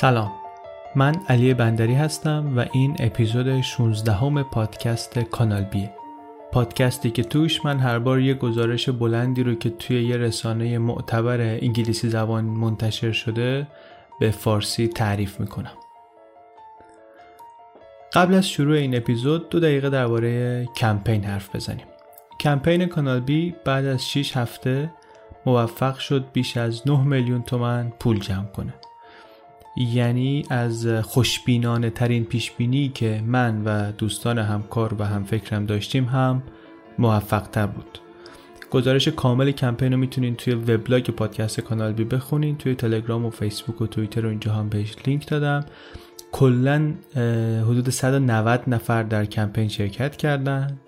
سلام. من علی بندری هستم و این اپیزود 16 همه پادکست کانال بیه پادکستی که توش من هر بار یه گزارش بلندی رو که توی یه رسانه معتبر انگلیسی زبان منتشر شده به فارسی تعریف می‌کنم. قبل از شروع این اپیزود دو دقیقه درباره کمپین حرف بزنیم. کمپین کانال بی بعد از 6 هفته موفق شد بیش از 9 میلیون تومن پول جمع کنه. یعنی از خوشبینانه ترین پیش بینی که من و دوستان همکار و هم فکرم داشتیم هم موفق تر بود. گزارش کامل کمپین رو می‌تونین توی وبلاگ پادکست کانال بی بخونین توی تلگرام و فیسبوک و توییتر و اینجا هم بهش لینک دادم. کلا حدود 190 نفر در کمپین شرکت کردن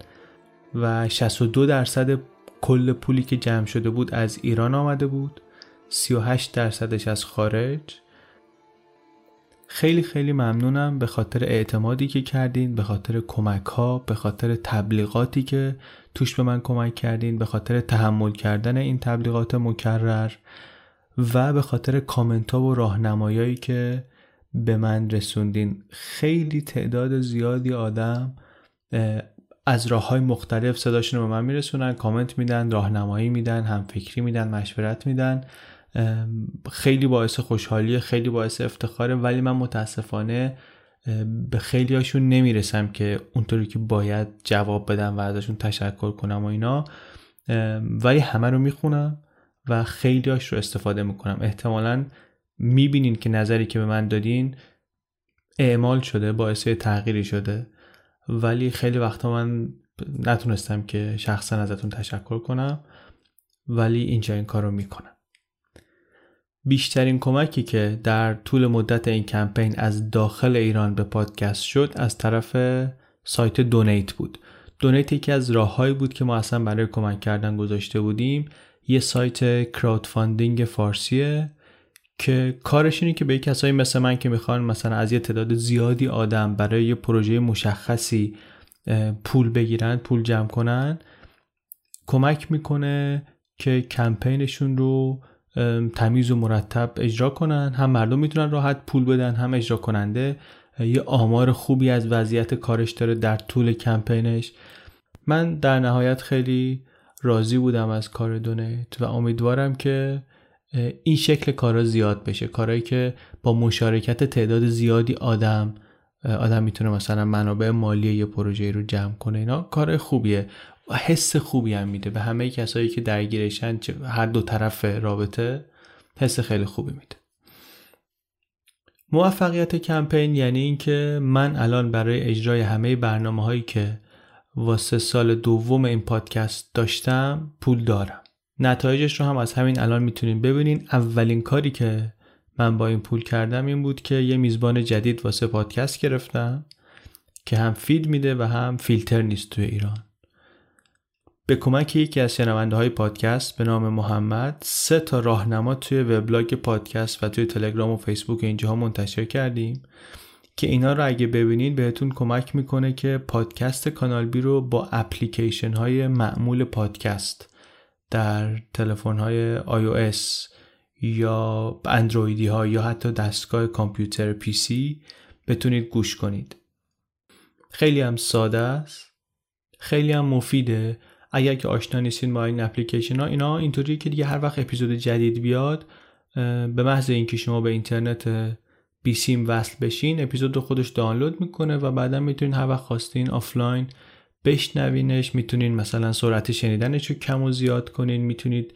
و 62 درصد کل پولی که جمع شده بود از ایران آمده بود. 38 درصدش از خارج. خیلی خیلی ممنونم به خاطر اعتمادی که کردین به خاطر کمک ها به خاطر تبلیغاتی که توش به من کمک کردین به خاطر تحمل کردن این تبلیغات مکرر و به خاطر کامنت ها و راهنمایایی که به من رسوندین. خیلی تعداد زیادی آدم از راه های مختلف صداشون رو به من میرسونن کامنت میدن راهنمایی میدن هم فکری میدن مشورت میدن. خیلی باعث خوشحالی خیلی باعث افتخاره ولی من متاسفانه به خیلی هاشون نمی‌رسم که اونطوری که باید جواب بدم و ازشون تشکر کنم و اینا. ولی همه رو می‌خونم و خیلی هاش رو استفاده می‌کنم. احتمالا می‌بینین که نظری که به من دادین اعمال شده باعث تغییری شده. ولی خیلی وقتا من نتونستم که شخصا ازتون تشکر کنم ولی اینجا این کار رو می‌کنم. بیشترین کمکی که در طول مدت این کمپین از داخل ایران به پادکست شد از طرف سایت Donate بود. Donate یکی از راههایی بود که ما اصلا برای کمک کردن گذاشته بودیم. یه سایت crowdfunding فارسیه که کارش اینه که به کسایی مثل من که می‌خوان مثلا از یه تعداد زیادی آدم برای یه پروژه مشخصی پول بگیرن پول جمع کنن کمک می‌کنه که کمپینشون رو تمیز و مرتب اجرا کنن. هم مردم می‌تونن راحت پول بدن هم اجرا کننده. یه آمار خوبی از وضعیت کارش داره در طول کمپینش. من در نهایت خیلی راضی بودم از کار دونیت و امیدوارم که این شکل کارا زیاد بشه. کارهایی که با مشارکت تعداد زیادی آدم آدم می‌تونه مثلا منابع مالی یه پروژه رو جمع کنه اینا کار خوبیه. حس خوبی هم میده. به همه کسایی که درگیرشن هر دو طرف رابطه حس خیلی خوبی میده. موفقیت کمپین یعنی اینکه من الان برای اجرای همه برنامه هایی که واسه سال دوم این پادکست داشتم پول دارم. نتایجش رو هم از همین الان می‌تونین ببینین. اولین کاری که من با این پول کردم این بود که یه میزبان جدید واسه پادکست گرفتم که هم feed میده و هم فیلتر نیست توی ایران. به کمک یکی از شنونده های پادکست به نام محمد سه تا راهنما توی وبلاگ پادکست و توی تلگرام و فیسبوک اینجاها منتشر کردیم که اینا رو اگه ببینید بهتون کمک می‌کنه که پادکست کانال بی رو با اپلیکیشن های معمول پادکست در تلفن های iOS یا اندرویدی ها یا حتی دستگاه کامپیوتر پی سی بتونید گوش کنید. خیلی هم ساده است. خیلی هم مفیده. اگر که آشنا نیستین با این اپلیکیشن ها اینا اینطوری که دیگه هر وقت اپیزود جدید بیاد به محض اینکه شما به اینترنت بیسیم وصل بشین اپیزود خودش دانلود می‌کنه و بعدا می‌تونین هر وقت خواستین آفلاین بشنوینش. می‌تونین مثلا سرعت شنیدنش رو کم و زیاد کنین. می‌تونید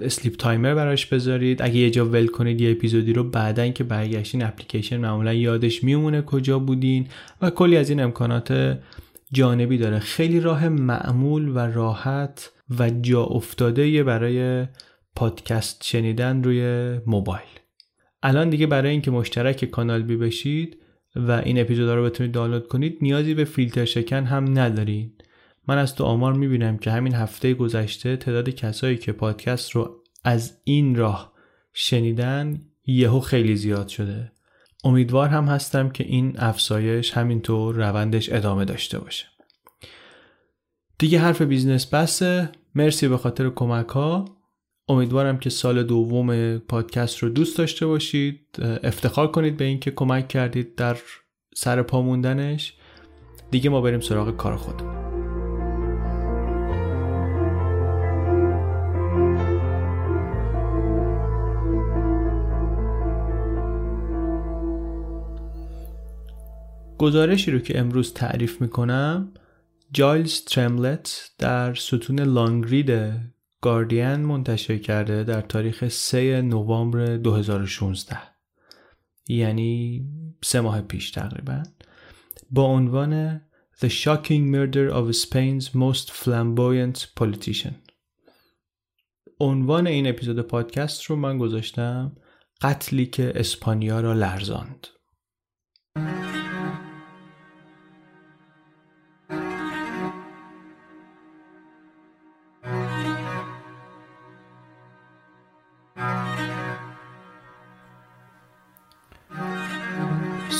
sleep timer براش بذارید. اگه یه جا ول کنید یه اپیزودی رو بعدا که برگشتین اپلیکیشن معمولا یادش میمونه کجا بودین و کلی از این امکانات جانبی داره. خیلی راه معمول و راحت و جا افتاده برای پادکست شنیدن روی موبایل. الان دیگه برای اینکه مشترک کانال بی بشید و این اپیزودا رو بتونید دانلود کنید نیازی به فیلتر شکن هم ندارین. من از تو آمار می‌بینم که همین هفته گذشته تعداد کسایی که پادکست رو از این راه شنیدن یهو خیلی زیاد شده. امیدوار هم هستم که این افزایش همینطور روندش ادامه داشته باشه. دیگه حرف business بسه. مرسی به خاطر کمک ها امیدوارم که سال دوم پادکست رو دوست داشته باشید. افتخار کنید به اینکه کمک کردید در سر پا موندنش. دیگه ما بریم سراغ کار خودمون. گزارشی رو که امروز تعریف می‌کنم جایلز ترملت در ستون لانگرید گاردین منتشر کرده در تاریخ 3 نوامبر 2016 یعنی سه ماه پیش تقریبا. با عنوان The Shocking Murder of Spain's Most Flamboyant Politician. عنوان این اپیزود پادکست رو من گذاشتم قتلی که اسپانیا را لرزاند.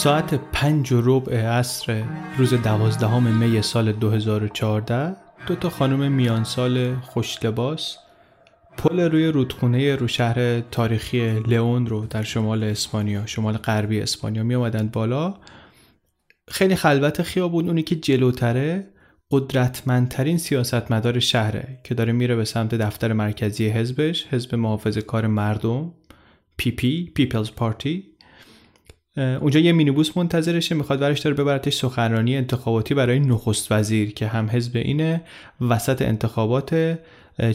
ساعت پنج و ربع عصر روز دوازدهم می سال 2014 دو تا خانم میان سال خوش لباس پل روی رودخونه رو شهر تاریخی لئون رو در شمال اسپانیا شمال غربی اسپانیا می آمدن بالا. خیلی خلوت خیابون اونی که جلوتره قدرتمندترین سیاستمدار شهره که داره میره به سمت دفتر مرکزی حزبش حزب محافظ کار مردم PP People's Party. اونجا یه مینیبوس منتظرشه می‌خواد برش داره ببرتش سخنرانی انتخاباتی برای نخست وزیر که هم حزبی اینه وسط انتخابات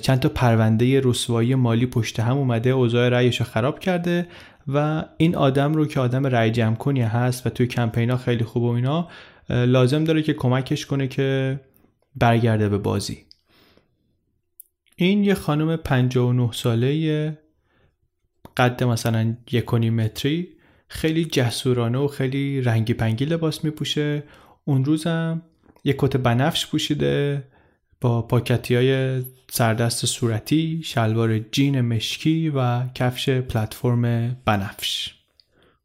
چند تا پرونده رسوایی مالی پشت هم اومده اوضاع رأیش خراب کرده و این آدم رو که آدم رأی جمع کنی هست و توی کمپینا خیلی خوب و اینا لازم داره که کمکش کنه که برگرده به بازی. این یه خانم 59 ساله قد مثلا یک متری خیلی جسورانه و خیلی رنگی پنگی لباس میپوشه. اون روزم یه کت بنفش پوشیده با پاکتی های سردست صورتی شلوار جین مشکی و کفش پلتفرم بنفش.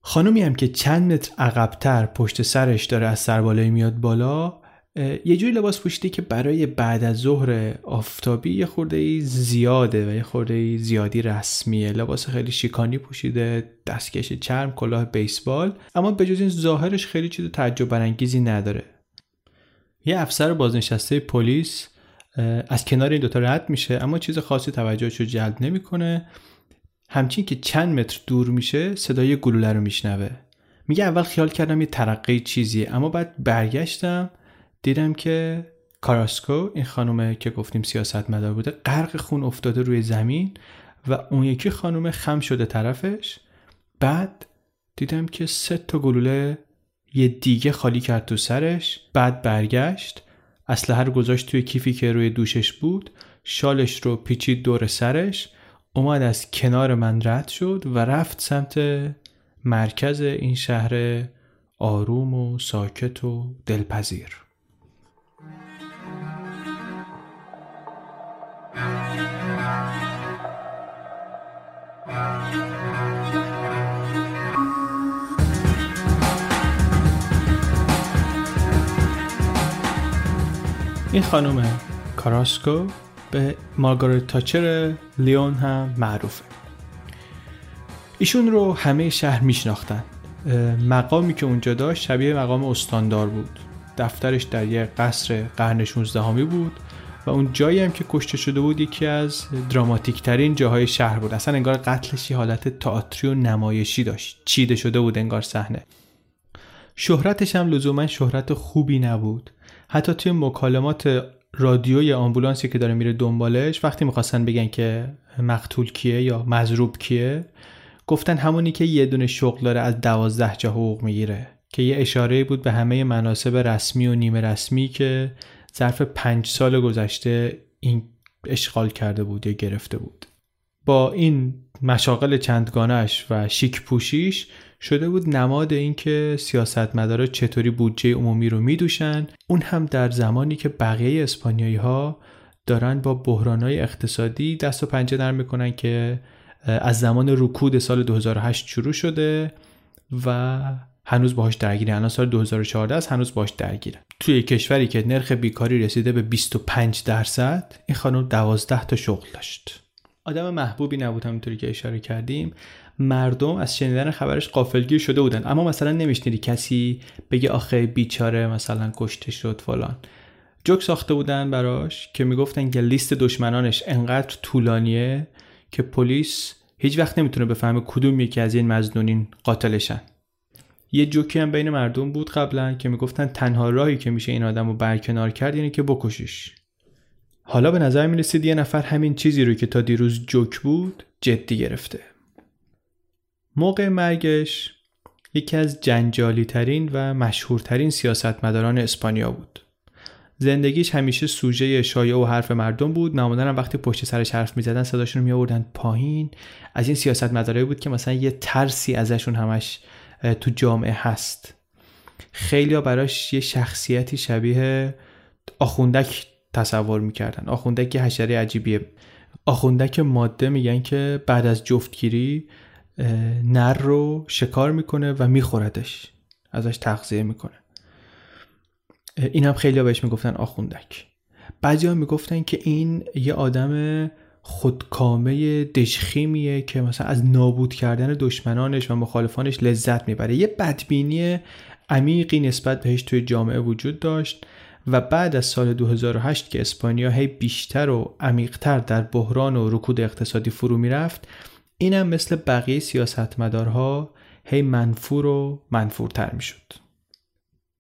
خانومی هم که چند متر عقبتر پشت سرش داره از سربالایی میاد بالا یه جوری لباس پوشیده که برای بعد از ظهر آفتابی یه خورده زیاده و یه خورده زیادی رسمیه. لباس خیلی شیکانی پوشیده دستکش چرم کلاه بیسبال. اما به جز این ظاهرش خیلی چیز تعجب برانگیزی نداره. یه افسر بازنشسته پلیس از کنار این دوتا رد میشه اما چیز خاصی توجهش رو جلب نمی‌کنه. همچین که چند متر دور میشه صدای گلوله رو میشنوه. میگه اول خیال کردم یه ترقه چیزیه اما بعد برگشتم دیدم که کاراسکو این خانومه که گفتیم سیاست مدار بوده غرق خون افتاده روی زمین و اون یکی خانومه خم شده طرفش. بعد دیدم که سه تا گلوله یه دیگه خالی کرد تو سرش بعد برگشت. اسلحه رو گذاشت توی کیفی که روی دوشش بود شالش رو پیچید دور سرش اومد از کنار من رد شد و رفت سمت مرکز این شهر آروم و ساکت و دلپذیر. این خانم کاراسکو به مارگارت تاچر لیون هم معروفه. ایشون رو همه شهر میشناختن. مقامی که اونجا داشت شبیه مقام استاندار بود. دفترش در یه قصر قرن 16 همی بود. و اون جایی هم که کشته شده بود یکی از دراماتیک ترین جاهای شهر بود. اصلا انگار قتلش یه حالت تئاتری و نمایشی داشت. چیده شده بود انگار صحنه. شهرتش هم لزوما شهرت خوبی نبود. حتی توی مکالمات رادیوی آمبولانسی که داره میره دنبالش وقتی می‌خواستن بگن که مقتول کیه یا مضروب کیه گفتن همونی که یه دونه شغل داره از دوازده جا حقوق می‌گیره که یه اشاره بود به همه مناسب رسمی و نیمه رسمی که ظرف پنج سال گذشته این اشغال کرده بود یا گرفته بود. با این مشاغل چندگانش و شیک پوشیش شده بود نماد اینکه سیاستمدارا چطوری بودجه عمومی رو میدوشن. اون هم در زمانی که بقیه اسپانیایی ها دارن با بحرانهای اقتصادی دست و پنجه نرم می‌کنن که از زمان رکود سال 2008 شروع شده و هنوز باهاش درگیره. الان سال 2014 است هنوز باهاش درگیره. توی کشوری که نرخ بیکاری رسیده به 25 درصد این خانم 12 تا شغل داشت. آدم محبوبی نبود همونطوری که اشاره کردیم. مردم از شنیدن خبرش قافلگیر شده بودن. اما مثلا نمیشنیدی کسی بگه آخه بیچاره مثلا کشته شد فلان. جوک ساخته بودن براش که می‌گفتن که لیست دشمنانش انقدر طولانیه که پلیس هیچ وقت نمی‌تونه بفهمه کدوم یکی از این مزنونین قاتلشن. یه جوکی هم بین مردم بود قبلا که می‌گفتن تنها راهی که میشه این آدم رو برکنار کرد اینه که بکشیش. حالا به نظر می‌رسید یه نفر همین چیزی رو که تا دیروز جوک بود جدی گرفته. موقع مرگش یکی از جنجالی ترین و مشهورترین سیاستمداران اسپانیا بود. زندگیش همیشه سوژه شایع و حرف مردم بود. هم وقتی پشت سرش حرف می‌زدن صداشون رو میآوردن پایین. از این سیاست بود که مثلا یه ترسی ازشون همش تو جامعه هست. خیلی براش یه شخصیتی شبیه آخوندک تصور می‌کردن. آخوندک یه حشره عجیبیه. آخوندک ماده میگن که بعد از جفتگیری نر رو شکار می‌کنه و میخوردش. ازش تغذیه می‌کنه. این هم خیلی بهش می‌گفتن آخوندک. بعضی ها می‌گفتن که این یه آدم خودکامه دشخیمیه که مثلا از نابود کردن دشمنانش و مخالفانش لذت می‌بره. یه بدبینی عمیقی نسبت بهش توی جامعه وجود داشت و بعد از سال 2008 که اسپانیا هی بیشتر و عمیقتر در بحران و رکود اقتصادی فرو می‌رفت اینم مثل بقیه سیاستمدارها هی منفور و منفورتر می‌شد.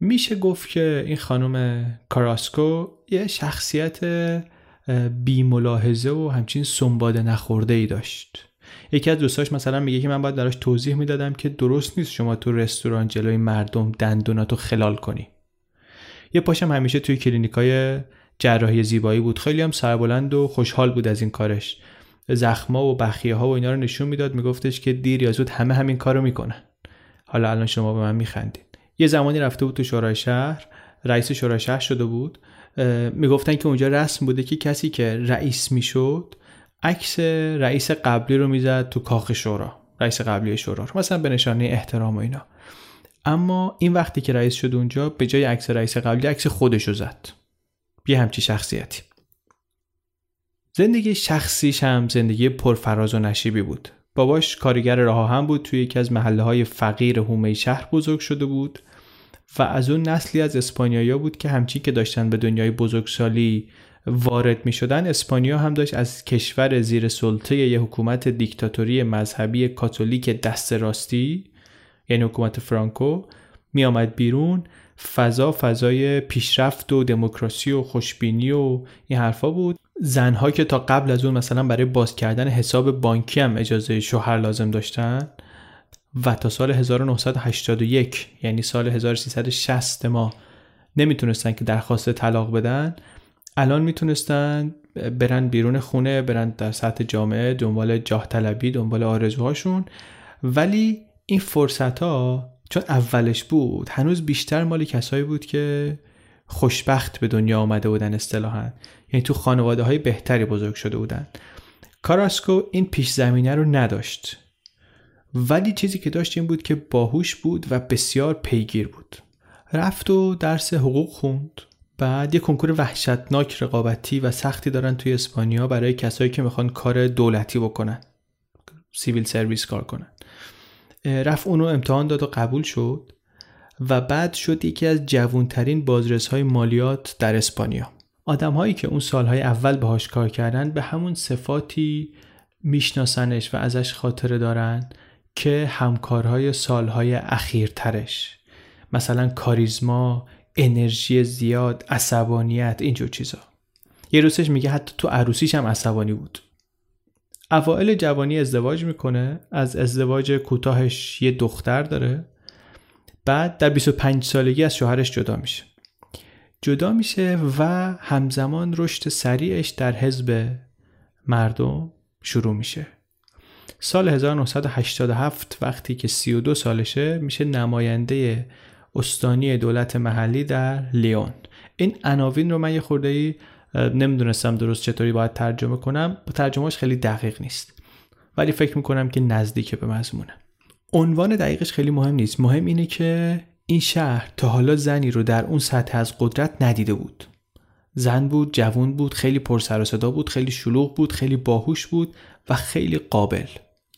میشه گفت که این خانم کاراسکو یه شخصیت بی ملاحظه و همچین سنباد نخورده ای داشت. یکی از دوستاش مثلا میگه که من باید دراش توضیح می‌دادم که درست نیست شما تو رستوران جلوی مردم دندوناتو خلال کنی. یه پاشم همیشه توی کلینیکای جراحی زیبایی بود. خیلی هم سربلند و خوشحال بود از این کارش. زخما و بخیه ها و اینا رو نشون می‌داد. میگفتش که دیر یا زود همه همین کارو می‌کنن. حالا الان شما به من میخندید. یه زمانی رفته بود تو شورای شهر. رئیس شورای شهر شده بود. می‌گفتن که اونجا رسم بوده که کسی که رئیس می‌شد عکس رئیس قبلی رو می‌زد تو کاخ شورا رئیس قبلی شورا رو مثلا به نشانه احترام و اینا. اما این وقتی که رئیس شد اونجا به جای عکس رئیس قبلی عکس خودش رو زد. یه همچی شخصیتی. زندگی شخصیش هم زندگی پرفراز و نشیبی بود. باباش کارگر راه هم بود توی یکی از محله های فقیر هومه شهر بزرگ شده بود. و از اون نسلی از اسپانیایی بود که همچی که داشتن به دنیای بزرگسالی وارد می شدن اسپانیا هم داشت از کشور زیر سلطه یه حکومت دیکتاتوری مذهبی کاتولیک دست راستی یعنی حکومت فرانکو می آمد بیرون. فضا فضای پیشرفت و دموکراسی و خوشبینی و این حرفا بود. زنها که تا قبل از اون مثلا برای باز کردن حساب بانکی هم اجازه شوهر لازم داشتن. و تا سال 1981 یعنی سال 1360 ما نمی‌تونستن که درخواست طلاق بدن الان می‌تونستن برن بیرون خونه برن در سطح جامعه دنبال جاه طلبی دنبال آرزوهاشون. ولی این فرصت ها چون اولش بود هنوز بیشتر مال کسایی بود که خوشبخت به دنیا آمده بودن اصطلاحا. یعنی تو خانواده های بهتری بزرگ شده بودن. کاراسکو این پیش زمینه رو نداشت. ولی چیزی که داشت این بود که باهوش بود و بسیار پیگیر بود. رفت و درس حقوق خوند. بعد یه کنکور وحشتناک رقابتی و سختی دارن توی اسپانیا برای کسایی که می‌خوان کار دولتی بکنن. سیویل سرویس کار کنن. رفت اونو امتحان داد و قبول شد و بعد شد یکی از جوانترین بازرس های مالیات در اسپانیا. آدم هایی که اون سالهای اول باهاش کار کردن به همون صفاتی میشناسنش و ازش خاطره دارن. که همکارهای سالهای اخیرترش مثلا کاریزما انرژی زیاد عصبانیت اینجور چیزا. یه روزش میگه حتی تو عروسیش هم عصبانی بود. اوائل جوانی ازدواج می‌کنه از ازدواج کوتاهش یه دختر داره. بعد در 25 سالگی از شوهرش جدا میشه. جدا میشه و همزمان رشد سریعش در حزب مردم شروع میشه. سال 1987 وقتی که 32 سالشه میشه نماینده استانی دولت محلی در لیون. این عناوین رو من یه خورده ای نمی‌دونستم درست چطوری باید ترجمه کنم. ترجمهش خیلی دقیق نیست. ولی فکر می‌کنم که نزدیک به مضمونه. عنوان دقیقش خیلی مهم نیست. مهم اینه که این شهر تا حالا زنی رو در اون سطح از قدرت ندیده بود. زن بود جوون بود خیلی پرسر و صدا بود خیلی شلوغ بود خیلی باهوش بود و خیلی قابل.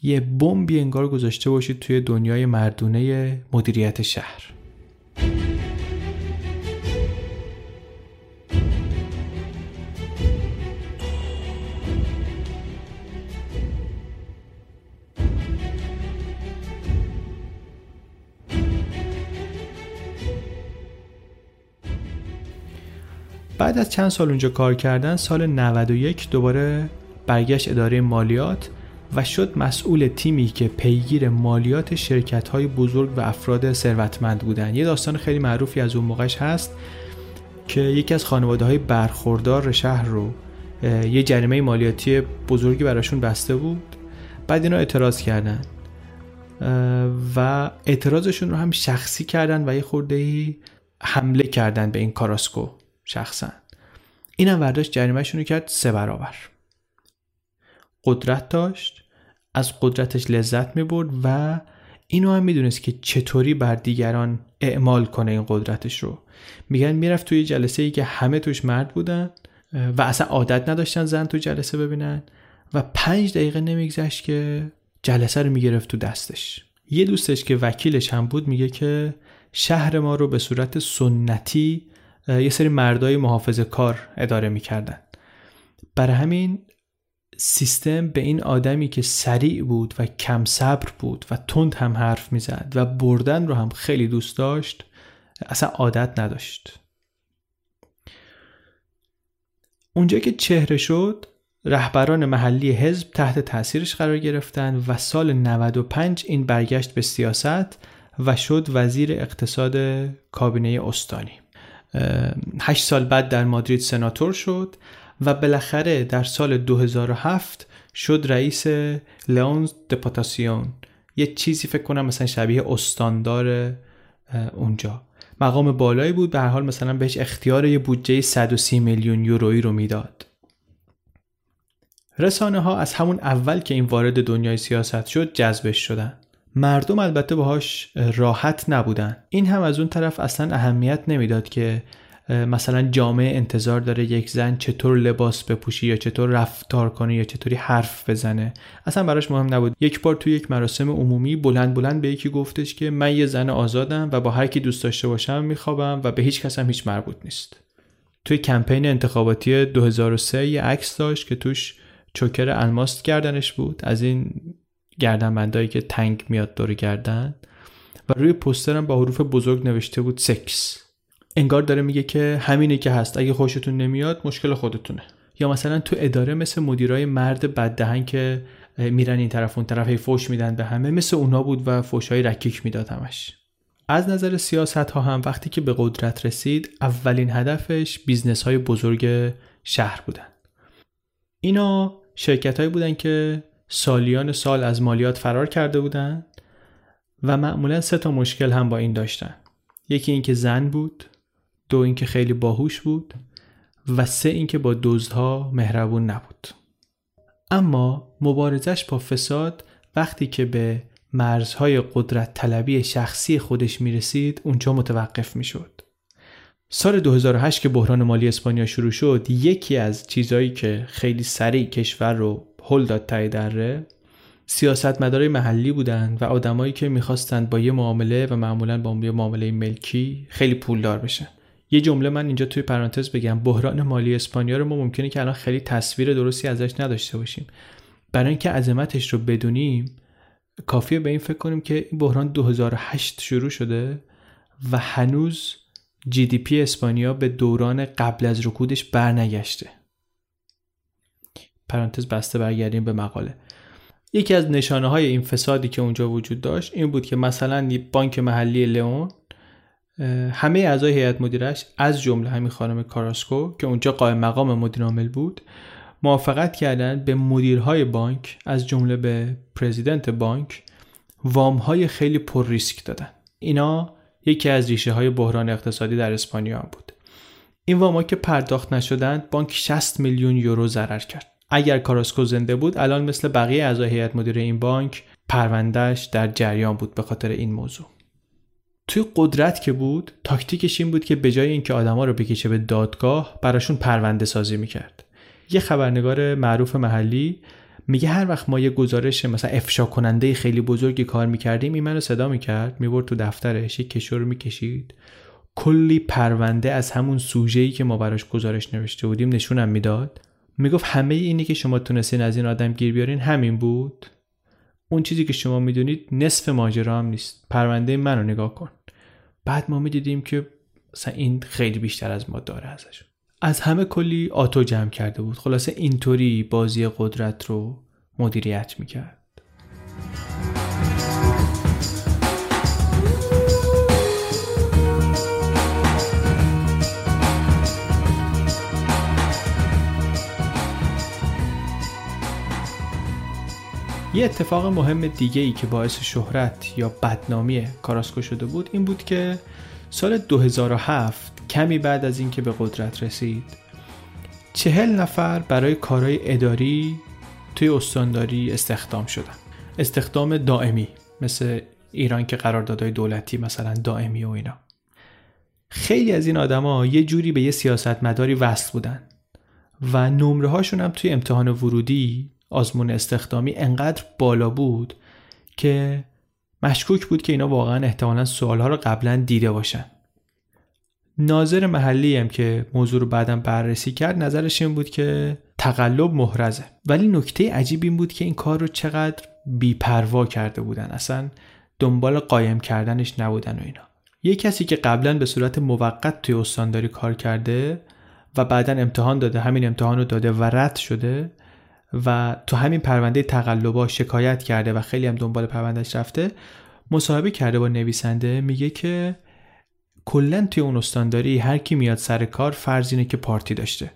یه بمبی انگار گذاشته باشید توی دنیای مردونه مدیریت شهر. بعد از چند سال اونجا کار کردن سال 91 دوباره برگشت اداره مالیات و شد مسئول تیمی که پیگیر مالیات شرکت های بزرگ و افراد ثروتمند بودن یه داستان خیلی معروفی از اون موقعش هست که یکی از خانواده های برخوردار شهر رو یه جریمه مالیاتی بزرگی براشون بسته بود. بعد اینا اعتراض کردن. و اعتراضشون رو هم شخصی کردن و یه خورده حمله کردن به این کاراسکو شخصا. اینم برداشت جریمهشون رو کرد سه برابر. قدرت داشت. از قدرتش لذت می برد و اینو هم می‌دونست که چطوری بر دیگران اعمال کنه این قدرتش رو. میگن می‌رفت توی جلسه ای که همه توش مرد بودن و اصلا عادت نداشتن زن تو جلسه ببینن و پنج دقیقه نمیگذشت که جلسه رو می‌گرفت تو دستش. یه دوستش که وکیلش هم بود میگه که شهر ما رو به صورت سنتی یه سری مردای محافظ کار اداره می‌کردن. برای همین سیستم به این آدمی که سریع بود و کم صبر بود و تند هم حرف می‌زد و بردن رو هم خیلی دوست داشت اصلا عادت نداشت. اونجا که چهره شد رهبران محلی حزب تحت تاثیرش قرار گرفتن و سال 95 این برگشت به سیاست و شد وزیر اقتصاد کابینه استانی. هشت سال بعد در مادرید سناتور شد. و بالاخره در سال 2007 شد رئیس لئونز دپوتاسیون یه چیزی فکر کنم مثلا شبیه استاندار اونجا. مقام بالایی بود به هر حال مثلا بهش اختیار یه بودجه 130 میلیون یورویی رو می‌داد. رسانه ها از همون اول که این وارد دنیای سیاست شد جذبش شدن. مردم البته باهاش راحت نبودن. این هم از اون طرف اصلا اهمیت نمی‌داد که مثلا جامعه انتظار داره یک زن چطور لباس بپوشی یا چطور رفتار کنه یا چطوری حرف بزنه. اصلا براش مهم نبود. یک بار توی یک مراسم عمومی بلند بلند به یکی گفتش که من یه زن آزادم و با هر کی دوست داشته باشم میخوابم و به هیچ کس هم هیچ مربوط نیست. توی کمپین انتخاباتی 2003 یه عکس داشت که توش چوکر الماس گردنش بود. از این گردنبندایی که تنگ میاد دور گردن. و روی پوسترم با حروف بزرگ نوشته بود سکس. انگار داره میگه که همینه که هست. اگه خوشتون نمیاد مشکل خودتونه. یا مثلا تو اداره مثل مدیرای مرد بددهن که میرن این طرف اون طرف هی فوش میدن به همه مثل اونا بود و فوشای رکیک می‌داد همش. از نظر سیاست ها هم وقتی که به قدرت رسید اولین هدفش business های بزرگ شهر بودن. اینا شرکت هایی بودن که سالیان سال از مالیات فرار کرده بودن و معمولا سه تا مشکل هم با این داشتن. یکی اینکه زن بود. دو اینکه خیلی باهوش بود و سه اینکه با دزدها مهربون نبود اما مبارزش با فساد وقتی که به مرزهای قدرت طلبی شخصی خودش می رسید اونجا متوقف می شد. سال 2008 که بحران مالی اسپانیا شروع شد یکی از چیزهایی که خیلی سریع کشور رو هل داد تای دره سیاستمدارای محلی بودن و آدمایی که می‌خواستند با یه معامله و معمولا با یه معامله ملکی خیلی پولدار بشن یه جمله من اینجا توی پرانتز بگم. بحران مالی اسپانیا رو ما ممکنه که الان خیلی تصویر درستی ازش نداشته باشیم. برای اینکه عظمتش رو بدونیم کافیه به این فکر کنیم که این بحران 2008 شروع شده و هنوز جی دی پی اسپانیا به دوران قبل از رکودش برنگشته. پرانتز بسته برگردیم به مقاله. یکی از نشانه های این فسادی که اونجا وجود داشت این بود که مثلا بانک محلی لئون همه اعضای هیئت مدیرش از جمله همین خانم کاراسکو که اونجا قائم مقام مدیر عامل بود موافقت کردند به مدیرهای بانک از جمله به پرزیدنت بانک وام های خیلی پر ریسک دادن. اینا یکی از ریشه های بحران اقتصادی در اسپانیا بود. این وام که پرداخت نشدند بانک 60 میلیون یورو ضرر کرد. اگر کاراسکو زنده بود الان مثل بقیه اعضای هیئت مدیره این بانک پروندهش در جریان بود به خاطر این موضوع. توی قدرت که بود تاکتیکش این بود که به جای اینکه آدما رو بکشه به دادگاه براشون پرونده سازی می‌کرد. یه خبرنگار معروف محلی میگه هر وقت ما یه گزارش مثلا افشا کننده خیلی بزرگی کار می‌کردیم این منو صدا می‌کرد می‌برد تو دفترش یک کشور رو می‌کشید. کلی پرونده از همون سوژه‌ای که ما براش گزارش نوشته بودیم نشونم می‌داد. می‌گفت همه اینی که شما تونستین از این آدم گیر بیارین همین بود. اون چیزی که شما می‌دونید نصف ماجرا هم نیست. پرونده منو نگاه کن. بعد ما می‌دیدیم که مثلا این خیلی بیشتر از ما داره ازش. از همه کلی آتو جمع کرده بود. خلاصه اینطوری بازی قدرت رو مدیریت می‌کرد. یه اتفاق مهم دیگه ای که باعث شهرت یا بدنامی کاراسکو شده بود این بود که سال 2007 کمی بعد از اینکه به قدرت رسید چهل نفر برای کارهای اداری توی استانداری استخدام شدن. استخدام دائمی مثل ایران که قراردادهای دولتی مثلا دائمی و اینا. خیلی از این آدما یه جوری به یه سیاستمداری وصل بودن و نمره هاشون هم توی امتحان ورودی آزمون استخدامی انقدر بالا بود که مشکوک بود که اینا واقعا احتمالا سوالها رو قبلا دیده باشن. ناظر محلی هم که موضوع رو بعدم بررسی کرد نظرش این بود که تقلب محرزه. ولی نکته عجیب این بود که این کار رو چقدر بیپروا کرده بودن. اصلا دنبال قایم کردنش نبودن و اینا. یه کسی که قبلا به صورت موقت توی استانداری کار کرده و بعدا امتحان داده همین امتحان رو داده و رد شده و تو همین پرونده تقلبا شکایت کرده و خیلی هم دنبال پروندهش رفته مصاحبه کرده با نویسنده میگه که کلا توی اون استانداری هر کی میاد سر کار فرض اینه که پارتی داشته.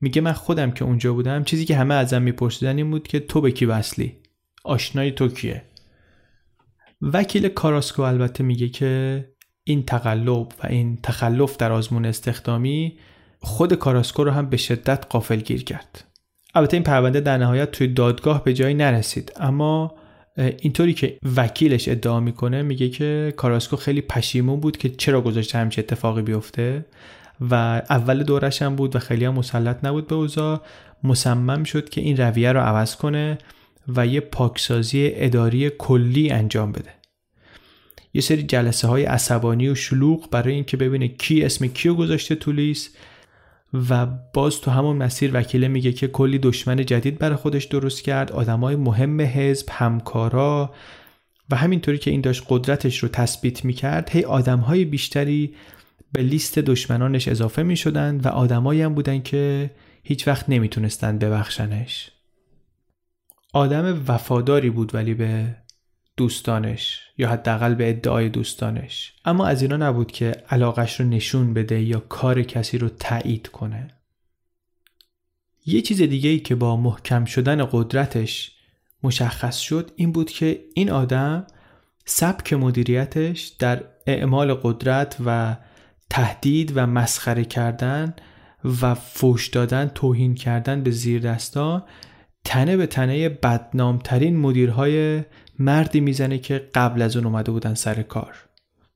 میگه من خودم که اونجا بودم چیزی که همه ازم میپرسیدن این بود که تو به کی وصلی؟ آشنای تو کیه؟ وکیل کاراسکو البته میگه که این تقلب و این تخلف در آزمون استخدامی خود کاراسکو رو هم به شدت قافل گیر کرد. البته این پرونده در نهایت توی دادگاه به جایی نرسید. اما اینطوری که وکیلش ادعا می‌کنه میگه که کاراسکو خیلی پشیمون بود که چرا گذاشته همچه اتفاقی بیفته و اول دورش هم بود و خیلی هم مسلط نبود به اوضاع. مصمم شد که این رویه رو عوض کنه و یه پاکسازی اداری کلی انجام بده. یه سری جلسه های عصبانی و شلوغ برای اینکه ببینه کی اسم کیو گذاشته تو لیست. و باز تو همون مسیر وکیله میگه که کلی دشمن جدید برای خودش درست کرد آدمای مهم حزب همکارا و همینطوری که این داشت قدرتش رو تثبیت می‌کرد هی آدمهای بیشتری به لیست دشمنانش اضافه می‌شدن و آدمایی هم بودن که هیچ وقت نمی‌تونستن ببخشنش. آدم وفاداری بود ولی به دوستانش یا حداقل به ادعای دوستانش. اما از اینا نبود که علاقش رو نشون بده یا کار کسی رو تایید کنه. یه چیز دیگه ای که با محکم شدن قدرتش مشخص شد این بود که این آدم سبک مدیریتش در اعمال قدرت و تهدید و مسخره کردن و فوش دادن توهین کردن به زیر دستا تنه به تنه بدنامترین مدیرهای مردی می‌زنه که قبل از اون اومده بودن سر کار.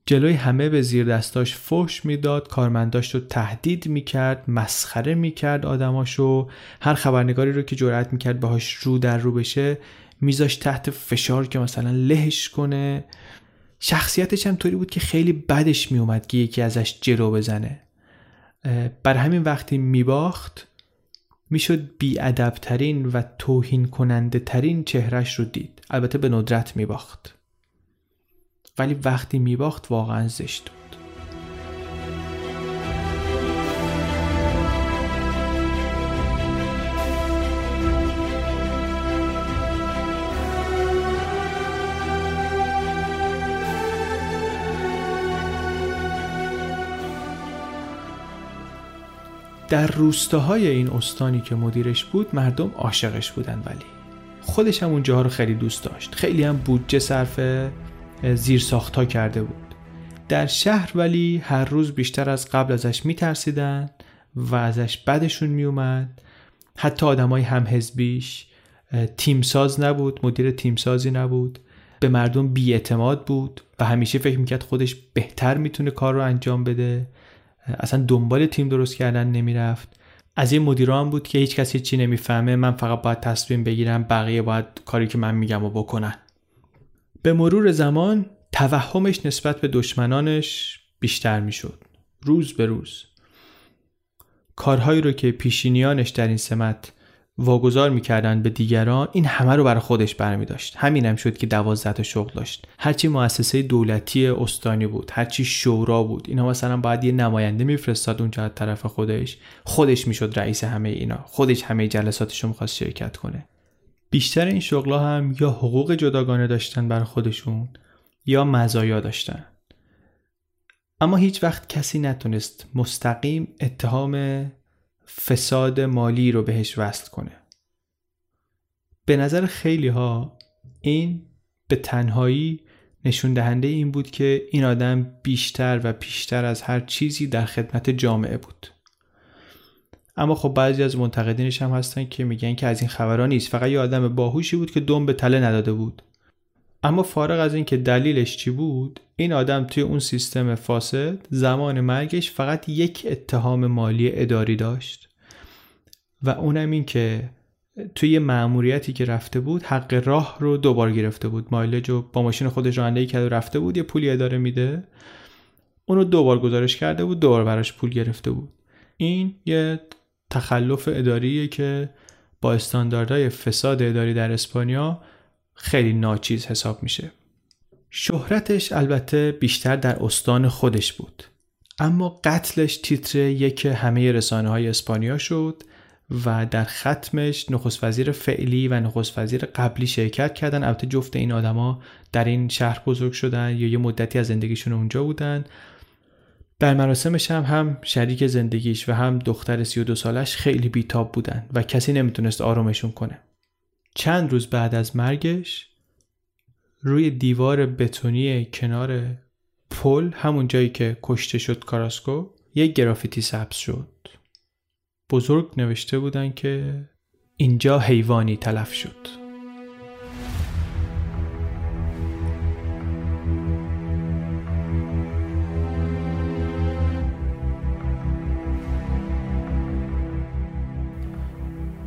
جلوی همه به زیر دستاش فش می‌داد کارمنداش رو تهدید می‌کرد مسخره می‌کرد آدماشو. هر خبرنگاری رو که جرأت می‌کرد باهاش رو در رو بشه میذاش تحت فشار که مثلا لهش کنه. شخصیتش هم طوری بود که خیلی بدش میومد که یکی ازش جلو بزنه. بر همین وقتی میباخت می‌شد بیادبترین و توهین کننده ترین چهرش رو دید. البته به ندرت میباخت. ولی وقتی میباخت واقعا زشت بود. در روستاهای این استانی که مدیرش بود مردم عاشقش بودن ولی. خودش هم اونجاها رو خیلی دوست داشت. خیلی هم بودجه صرف زیر ساختا کرده بود. در شهر ولی هر روز بیشتر از قبل ازش میترسیدن و ازش بدشون میومد حتی آدمای هم حزبیش تیمساز نبود مدیر تیمسازی نبود. به مردم بیاعتماد بود و همیشه فکر می‌کرد خودش بهتر می‌تونه کار رو انجام بده. اصلا دنبال تیم درست کردن نمی‌رفت. از این مدیران بود که هیچ کسی چی نمی‌فهمه من فقط باید تصمیم بگیرم بقیه باید کاری که من میگم و بکنن. به مرور زمان توهمش نسبت به دشمنانش بیشتر می‌شد. روز به روز. کارهایی رو که پیشینیانش در این سمت واگذار می‌کردن به دیگران این همه رو برای خودش برمی داشت همین هم شد که دوازده تا شغل داشت. هرچی مؤسسه دولتی استانی بود هرچی شورا بود اینا مثلا باید یه نماینده میفرستاد اونجا از طرف خودش. خودش می‌شد رئیس همه اینا. خودش همه جلساتش رو می‌خواست شرکت کنه. بیشتر این شغلا هم یا حقوق جداگانه داشتن بر خودشون یا مزایا داشتن. اما هیچ وقت کسی نتونست مستقیم اتهام فساد مالی رو بهش وصل کنه. به نظر خیلی ها این به تنهایی نشون دهنده این بود که این آدم بیشتر و بیشتر از هر چیزی در خدمت جامعه بود. اما خب بعضی از منتقدینش هم هستن که میگن که از این خبرها نیست. فقط یه آدم باهوشی بود که دم به تله نداده بود. اما فارغ از اینکه دلیلش چی بود این آدم توی اون سیستم فاسد زمان مرگش فقط یک اتهام مالی اداری داشت. و اونم این که توی مأموریتی که رفته بود حق راه رو دوبار گرفته بود. مایلج رو با ماشین خودش رانندگی کرده و رفته بود یه پولی اداره میده. اونو دوبار گزارش کرده بود دوبار براش پول گرفته بود. این یه تخلف اداریه که با استانداردهای فساد اداری در اسپانیا خیلی ناچیز حساب میشه. شهرتش البته بیشتر در استان خودش بود. اما قتلش تیتر یک همه رسانه های اسپانیا شد و در ختمش نخست وزیر فعلی و نخست وزیر قبلی شرکت کردن. البته جفت این آدما در این شهر بزرگ شدن یا یه مدتی از زندگیشون اونجا بودن. در مراسمش هم هم شریک زندگیش و هم دختر 32 سالش خیلی بیتاب بودن و کسی نمی‌تونست آرومشون کنه. چند روز بعد از مرگش روی دیوار بتونی کنار پل همون جایی که کشته شد کاراسکو یک گرافیتی سبز شد. بزرگ نوشته بودن که اینجا حیوانی تلف شد.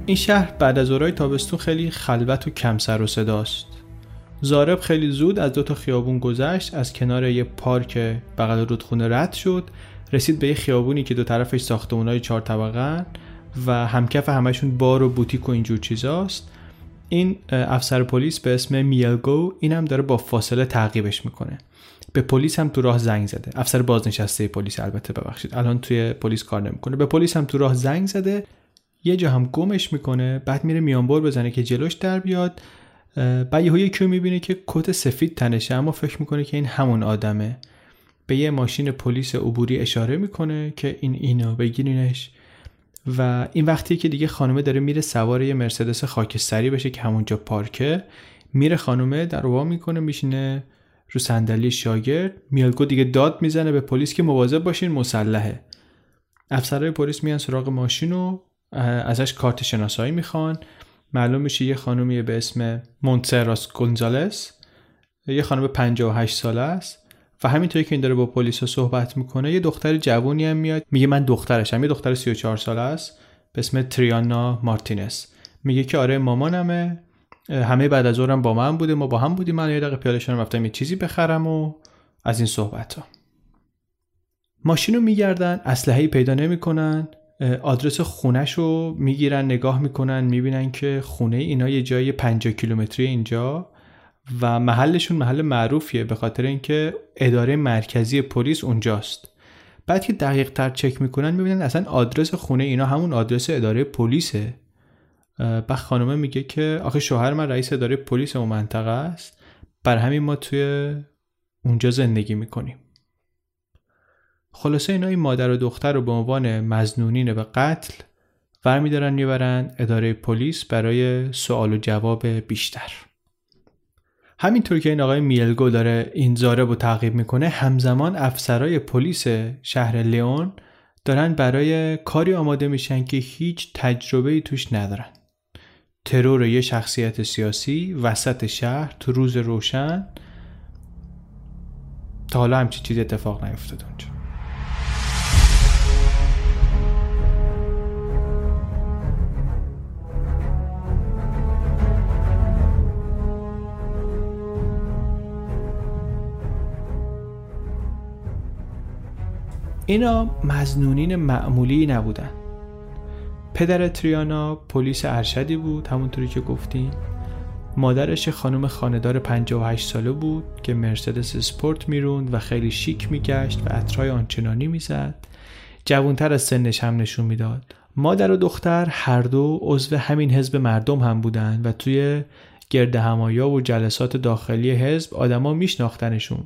این شهر بعد از اورای تابستون خیلی خلوت و کم سر و صداست. زارب خیلی زود از دو تا خیابون گذشت از کنار یه پارک بغل رودخونه رد شد رسید به یه خیابونی که دو طرفش ساختمونای چهار طبقه و همکف همشون بار و بوتیک و اینجور چیزاست. این افسر پلیس به اسم میلگو این هم داره با فاصله تعقیبش می‌کنه. به پلیس هم تو راه زنگ زده. افسر بازنشسته پلیس البته ببخشید. الان توی پلیس کار نمی‌کنه. به پلیس هم تو راه زنگ زده. یه جا هم گمش می‌کنه بعد میره میانبر بزنه که جلوش در بیاد بعد یهو یکی می‌بینه که کت سفید تنشه اما فکر می‌کنه که این همون آدمه. به یه ماشین پلیس عبوری اشاره می‌کنه که این اینو بگیرینش. و این وقتی که دیگه خانومه داره میره سوار یه مرسدس خاکستری بشه که همونجا پارکه. میره خانومه در وا می‌کنه میشینه رو صندلی شاگرد. میلگو دیگه داد می‌زنه به پلیس که مواظب باشین مسلحه. افسرهای پلیس میان سراغ ماشین و ازش کارت شناسایی می‌خوان. معلوم میشه یه خانومی به اسم مونتسراس گونزالس. یه خانم 58 ساله است. و همینطوری که این داره با پلیس صحبت می‌کنه یه دختر جوونی هم میاد. میگه من دخترشم یه دختر 34 ساله است. به اسم تریانا مارتینز میگه که آره مامانمه. همه بعد از ظهرم با من بوده. ما با هم بودیم. من یه دقیقه پیاده رفتم یه چیزی بخرم و از این صحبت ها ماشین رو میگردن. اسلحه‌ای پیدا نمی‌کنن. آدرس خونش رو می‌گیرن نگاه می‌کنن می‌بینن که خونه اینا یه جای 50 کیلومتری اینجا و محلشون محل معروفیه به خاطر اینکه اداره مرکزی پلیس اونجاست. بعد که دقیق تر چک می‌کنن می‌بینن اصلا آدرس خونه اینا همون آدرس اداره پلیسه. بعد خانومه میگه که آخه شوهر من رئیس اداره پلیس اون منطقه است. بر همین ما توی اونجا زندگی می‌کنیم. خلاصه اینا این مادر و دختر رو به عنوان مزنونین به قتل برمیدارن می‌برن اداره پلیس برای سوال و جواب بیشتر. همینطور که این آقای میلگو داره این زارب رو تعقیب می‌کنه همزمان افسرای پلیس شهر لیون دارن برای کاری آماده میشن که هیچ تجربه توش ندارن. ترور یه شخصیت سیاسی وسط شهر تو روز روشن تا حالا همچین چیزی اتفاق نیفتاد اونجا. اینا مزنونین معمولی نبودن. پدر تریانا پلیس ارشدی بود همونطوری که گفتیم مادرش خانم خاندار 58 ساله بود که مرسدس سپورت می‌روند و خیلی شیک میگشت و عطرهای آنچنانی می‌زد. جوانتر از سنش هم نشون می‌داد. مادر و دختر هر دو عضو همین حزب مردم هم بودند و توی گرد همایا و جلسات داخلی حزب آدما میشناختنشون.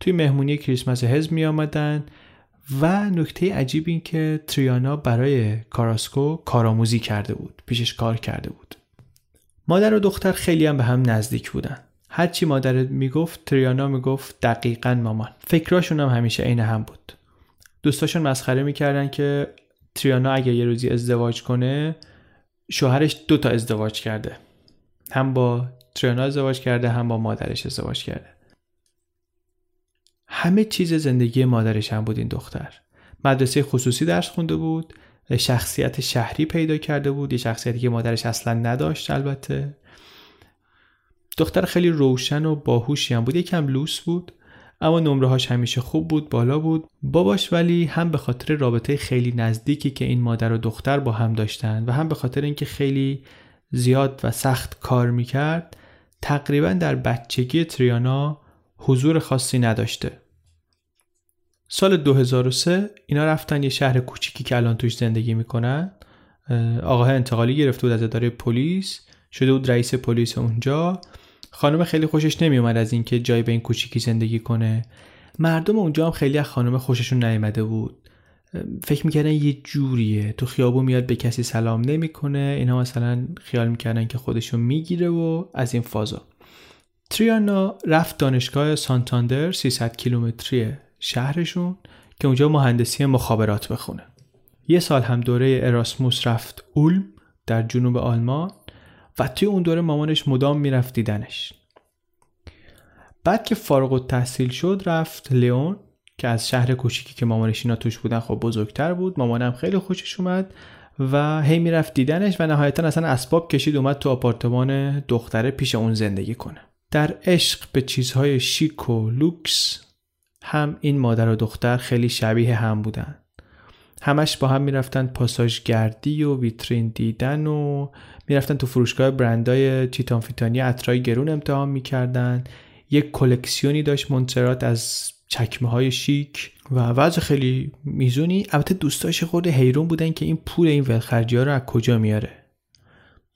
توی مهمونی کریسمس حزب می آمدن و نکته عجیب این که تریانا برای کاراسکو کارآموزی کرده بود پیشش کار کرده بود. مادر و دختر خیلی هم به هم نزدیک بودن. هرچی مادرت می‌گفت تریانا می‌گفت دقیقا مامان. فکراشون هم همیشه عین هم بود. دوستاشون مسخره می‌کردن که تریانا اگه یه روزی ازدواج کنه شوهرش دو تا ازدواج کرده. هم با تریانا ازدواج کرده هم با مادرش ازدواج کرده. همه چیز زندگی مادرش هم بود این دختر. مدرسه خصوصی درس خونده بود شخصیت شهری پیدا کرده بود یه شخصیتی که مادرش اصلا نداشت البته. دختر خیلی روشن و باهوشی هم بود یکم لوس بود اما نمره هاش همیشه خوب بود بالا بود. باباش ولی هم به خاطر رابطه خیلی نزدیکی که این مادر و دختر با هم داشتن و هم به خاطر اینکه خیلی زیاد و سخت کار می‌کرد تقریبا در بچگی تریانا حضور خاصی نداشته. سال 2003 اینا رفتن یه شهر کوچیکی که الان توش زندگی می‌کنن. آقاه انتقالی گرفته بود از اداره پلیس. شده بود رئیس پلیس اونجا. خانم خیلی خوشش نمیومد از اینکه جای به این کوچیکی زندگی کنه. مردم اونجا هم خیلی از خانم خوششون نیومده بود. فکر می‌کردن یه جوریه. تو خیابون میاد به کسی سلام نمی‌کنه. اینا مثلا خیال می‌کردن که خودشون می‌گیره و از این فازا. تریانا رفت دانشگاه سانتاندر 300 کیلومتری شهرشون که اونجا مهندسی مخابرات بخونه. یه سال هم دوره اراسموس رفت اولم در جنوب آلمان و توی اون دوره مامانش مدام می‌رفت دیدنش. بعد که فارغ التحصیل شد رفت لیون که از شهر کوچیکی که مامانش اینا توش بودن خب بزرگتر بود. مامانم خیلی خوشش اومد و هی می‌رفت دیدنش و نهایتا اصلا اسباب کشید اومد تو آپارتمان دختره پیش اون زندگی کنه. در عشق به چیزهای شیک و لوکس هم این مادر و دختر خیلی شبیه هم بودن. همش با هم می‌رفتن پاساژ گردی و ویترین دیدن و می‌رفتن تو فروشگاه برندای چیتان فیتانی عطرای گرون امتحان می‌کردن. یک کلکسیونی داشت مونترات از چکمه های شیک و وضع خیلی میزونی. البته دوستاش خود حیرون بودن که این پول این ولخرجی ها رو از کجا میاره.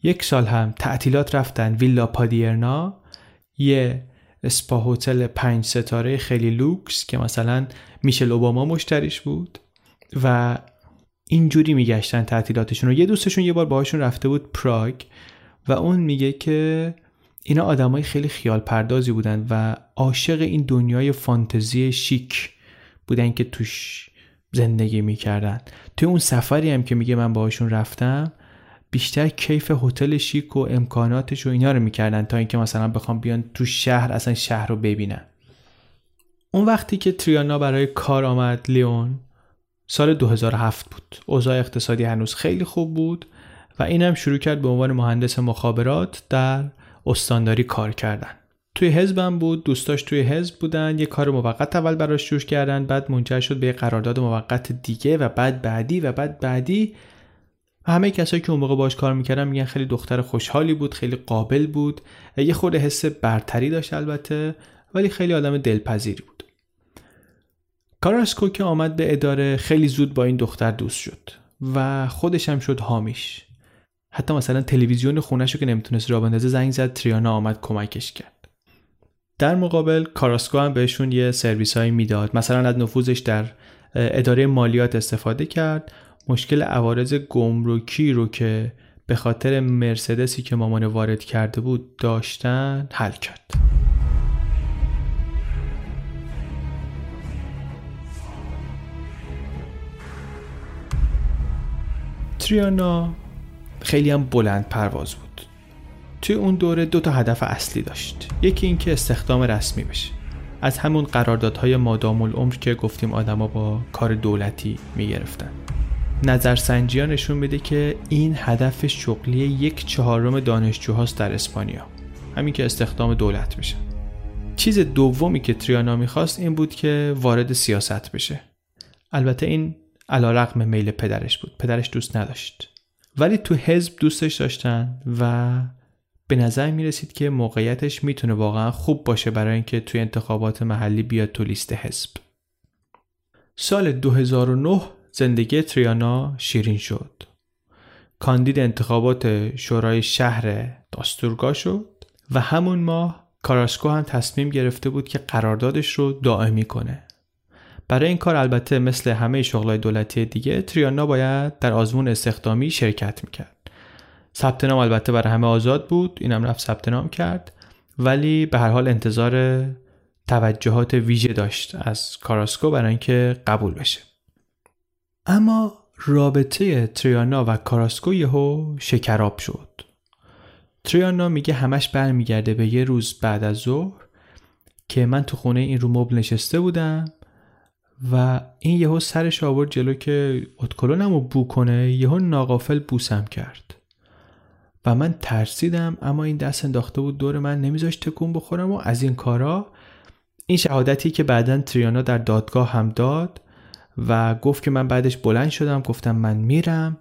یک سال هم تعطیلات رفتن ویلا پادیرنا. یه اسپا هتل پنج ستاره خیلی لوکس که مثلا میشل اوباما مشتریش بود و اینجوری میگشتن تعطیلاتشون رو. یه دوستشون یه بار باهاشون رفته بود پراگ و اون میگه که اینا آدمای خیلی خیال پردازی بودن و عاشق این دنیای فانتزی شیک بودن که توش زندگی می‌کردن. توی اون سفری هم که میگه من باهاشون رفتم بیشتر کیف هتل شیک و امکاناتش و اینا رو می‌کردن تا اینکه مثلا بخوام بیان تو شهر اصلا شهر رو ببینن. اون وقتی که تریانا برای کار آمد لیون سال 2007 بود. اوضاع اقتصادی هنوز خیلی خوب بود و اینم شروع کرد به عنوان مهندس مخابرات در استانداری کار کردن. توی حزبم بود دوستاش توی حزب بودن یه کار موقت اول براش جوش کردن بعد منجر شد به قرارداد موقت دیگه و بعد بعدی و بعد بعدی و همه کسایی که اون موقع باش کار می‌کردن میگن خیلی دختر خوشحالی بود خیلی قابل بود. یه خود حس برتری داشت البته ولی خیلی آدم دلپذیری بود. کاراسکو که آمد به اداره خیلی زود با این دختر دوست شد و خودش هم شد حامیش. حتی مثلا تلویزیون خونش رو که نمی‌تونست را بندازه زنگ زد تریانا آمد کمکش کرد. در مقابل کاراسکو هم بهشون یه سرویس هایی می‌داد. مثلا از نفوذش در اداره مالیات استفاده کرد. مشکل عوارض گمرکی رو که به خاطر مرسدسی که مامان وارد کرده بود داشتن حل کرد. تریانا خیلی هم بلند پرواز بود. توی اون دوره دو تا هدف اصلی داشت. یکی اینکه استخدام رسمی بشه. از همون قراردادهای مادام العمر که گفتیم آدما با کار دولتی می‌گرفتن. نظرسنجی ها نشون میده که این هدف شغلی یک چهارم دانشجوهاست در اسپانیا. همین که استخدام دولت میشه. چیز دومی که تریانا می‌خواست این بود که وارد سیاست بشه. البته این علا رقم میل پدرش بود. پدرش دوست نداشت. ولی تو حزب دوستش داشتن و به نظر می رسید که موقعیتش می‌تونه واقعا خوب باشه برای اینکه توی انتخابات محلی بیاد تو لیست حزب. سال 2009 زندگی تریانا شیرین شد. کاندید انتخابات شورای شهر داستورگا شد و همون ماه کاراسکو هم تصمیم گرفته بود که قراردادش رو دائمی کنه. برای این کار البته مثل همه شغلای دولتی دیگه تریانا باید در آزمون استخدامی شرکت می‌کرد. ثبت نام البته برای همه آزاد بود اینم رفت ثبت نام کرد ولی به هر حال انتظار توجهات ویژه داشت از کاراسکو برای اینکه قبول بشه. اما رابطه تریانا و کاراسکو یهو شکراب شد. تریانا میگه همش برمیگرده به یه روز بعد از ظهر که من تو خونه این رو مبل نشسته بودم و این یهو سرش آورد جلو که اتکلونم رو بو کنه یهو ناقافل بوسم کرد. و من ترسیدم اما این دست انداخته بود دور من نمیذاشت تکون بخورم و از این کارا این شهادتی که بعدا تریانا در دادگاه هم داد و گفت که من بعدش بلند شدم گفتم من میرم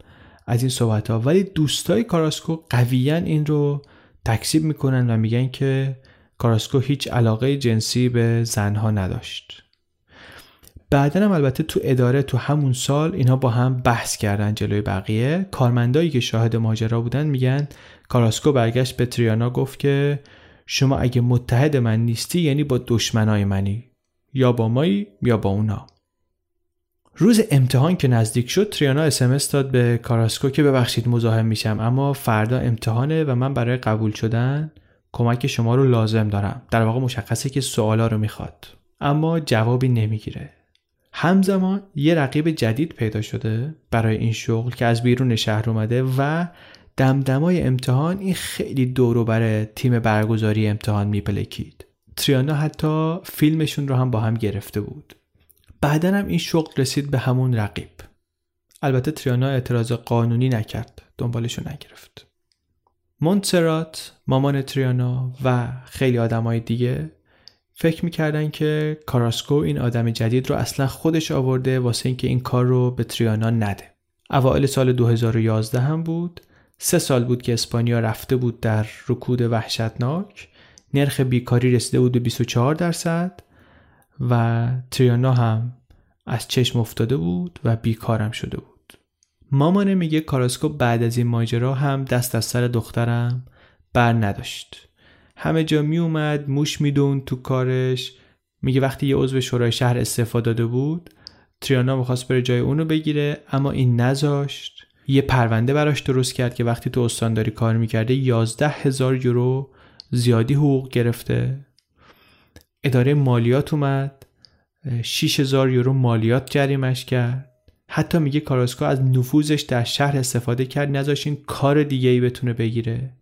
از این صحبت ها ولی دوستای کاراسکو قویا این رو تکسیب می‌کنن و میگن که کاراسکو هیچ علاقه جنسی به زنها نداشت. بعدا هم البته تو اداره تو همون سال اینها با هم بحث کردن جلوی بقیه. کارمندایی که شاهد ماجرا بودن میگن کاراسکو برگشت به تریانا گفت که شما اگه متحد من نیستی یعنی با دشمنای منی. یا با مایی یا با اونا. روز امتحان که نزدیک شد تریانا اسمس داد به کاراسکو که ببخشید مزاحم میشم اما فردا امتحانه و من برای قبول شدن کمک شما رو لازم دارم. در واقع مشخصه که سوالا رو می‌خواد. اما جوابی نمی‌گیره. همزمان یه رقیب جدید پیدا شده برای این شغل که از بیرون شهر اومده و دمدمای امتحان این خیلی دورو برای تیم برگزاری امتحان میپلکید. تریانا حتی فیلمشون رو هم با هم گرفته بود. بعدا هم این شغل رسید به همون رقیب. البته تریانا اعتراض قانونی نکرد دنبالشو نگرفت. مونتسرات مامان تریانا و خیلی آدمای دیگه فکر می‌کردن که کاراسکو این آدم جدید رو اصلا خودش آورده واسه اینکه این کار رو به تریانا نده. اوایل سال 2011 هم بود. سه سال بود که اسپانیا رفته بود در رکود وحشتناک. نرخ بیکاری رسیده بود به 24 درصد. و تریانا هم از چشم افتاده بود و بیکارم شده بود. مامانه میگه کاراسکو بعد از این ماجرا هم دست از سر دخترم بر نداشت. همه جا می اومد موش میدون تو کارش. میگه وقتی یه عضو شورای شهر استفاده داده بود تریانا می‌خواست بره جای اونو بگیره اما این نذاشت. یه پرونده براش درست کرد که وقتی تو استانداری کار می‌کرده یازده هزار یورو زیادی حقوق گرفته. اداره مالیات اومد 6000 یورو مالیات جریمش کرد. حتی میگه کاراسکو از نفوذش در شهر استفاده کرد نذاشت این کار دیگه ای بتونه بگیره.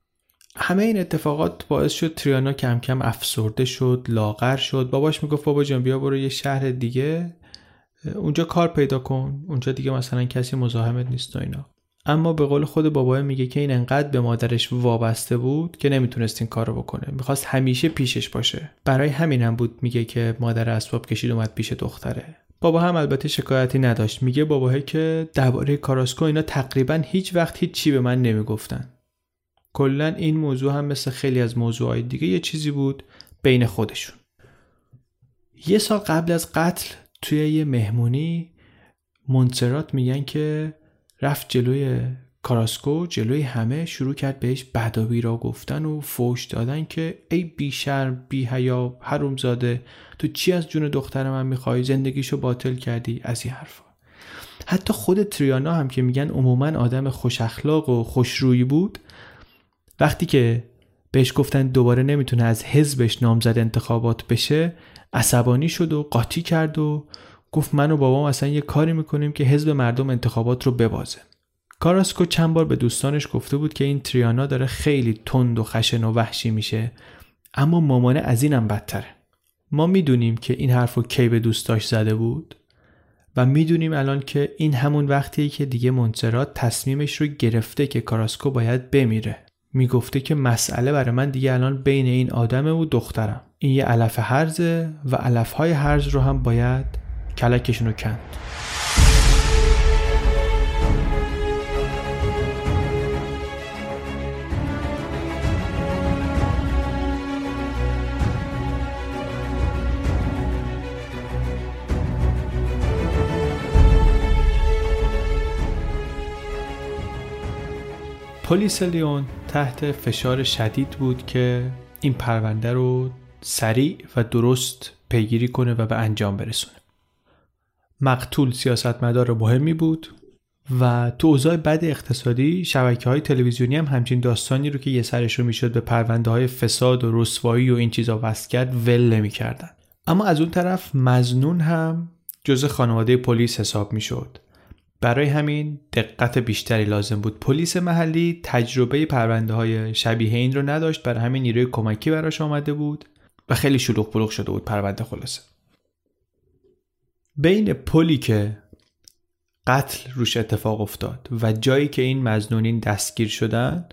همه این اتفاقات باعث شد تریانا کم کم افسرده شد لاغر شد. باباش می‌گفت بابا جان بیا برو یه شهر دیگه اونجا کار پیدا کن. اونجا دیگه مثلا کسی مزاحمت نیست و اینا. اما به قول خود بابا میگه که این انقدر به مادرش وابسته بود که نمی‌تونست این کارو بکنه. می‌خواست همیشه پیشش باشه. برای همینم بود میگه که مادر اسباب کشید اومد پیش دختره. بابا هم البته شکایتی نداشت. میگه باباهی که درباره کاراسکو اینا تقریبا هیچ وقت هیچ چی به من نمی‌گفتن. کلا این موضوع هم مثل خیلی از موضوعهای دیگه یه چیزی بود بین خودشون. یه سال قبل از قتل توی یه مهمونی مونتسرات میگن که رفت جلوی کاراسکو جلوی همه شروع کرد بهش بدابی را گفتن و فوش دادن که ای بی شرم بی حیا حروم زاده تو چی از جون دختر من می‌خوای؟ زندگیشو باطل کردی؟ از این حرفا. حتی خود تریانا هم که میگن عموما آدم خوش اخلاق و خوشرویی بود وقتی که بهش گفتن دوباره نمی‌تونه از حزبش نامزد انتخابات بشه عصبانی شد و قاطی کرد و گفت من و بابام اصلا یه کاری می‌کنیم که حزب مردم انتخابات رو ببازه. کاراسکو چند بار به دوستانش گفته بود که این تریانا داره خیلی تند و خشن و وحشی میشه اما مامانه از اینم بدتره. ما می‌دونیم که این حرف رو کی به دوستاش زده بود و می‌دونیم الان که این همون وقتیه که دیگه مونترات تصمیمش رو گرفته که کاراسکو باید بمیره. می‌گفته که مسئله برای من دیگه الان بین این آدمه و دخترم. این یه علف هرزه و علف های هرز رو هم باید کلکشون رو کند. پلیس لیون تحت فشار شدید بود که این پرونده رو سریع و درست پیگیری کنه و به انجام برسونه. مقتول سیاستمدار مهمی بود و تو اوضاع بد اقتصادی شبکه های تلویزیونی هم همچین داستانی رو که یه سرش رو می‌شد به پرونده های فساد و رسوایی و این چیزا وصل کرد ول نمی‌کردن. اما از اون طرف مزنون هم جز خانواده پلیس حساب می‌شد. برای همین دقت بیشتری لازم بود. پلیس محلی تجربه پرونده های شبیه این رو نداشت برای همین نیروی کمکی براش آمده بود و خیلی شلوغ پلوغ شده بود پرونده خلاصه. بین پلی که قتل روش اتفاق افتاد و جایی که این مزنونین دستگیر شدن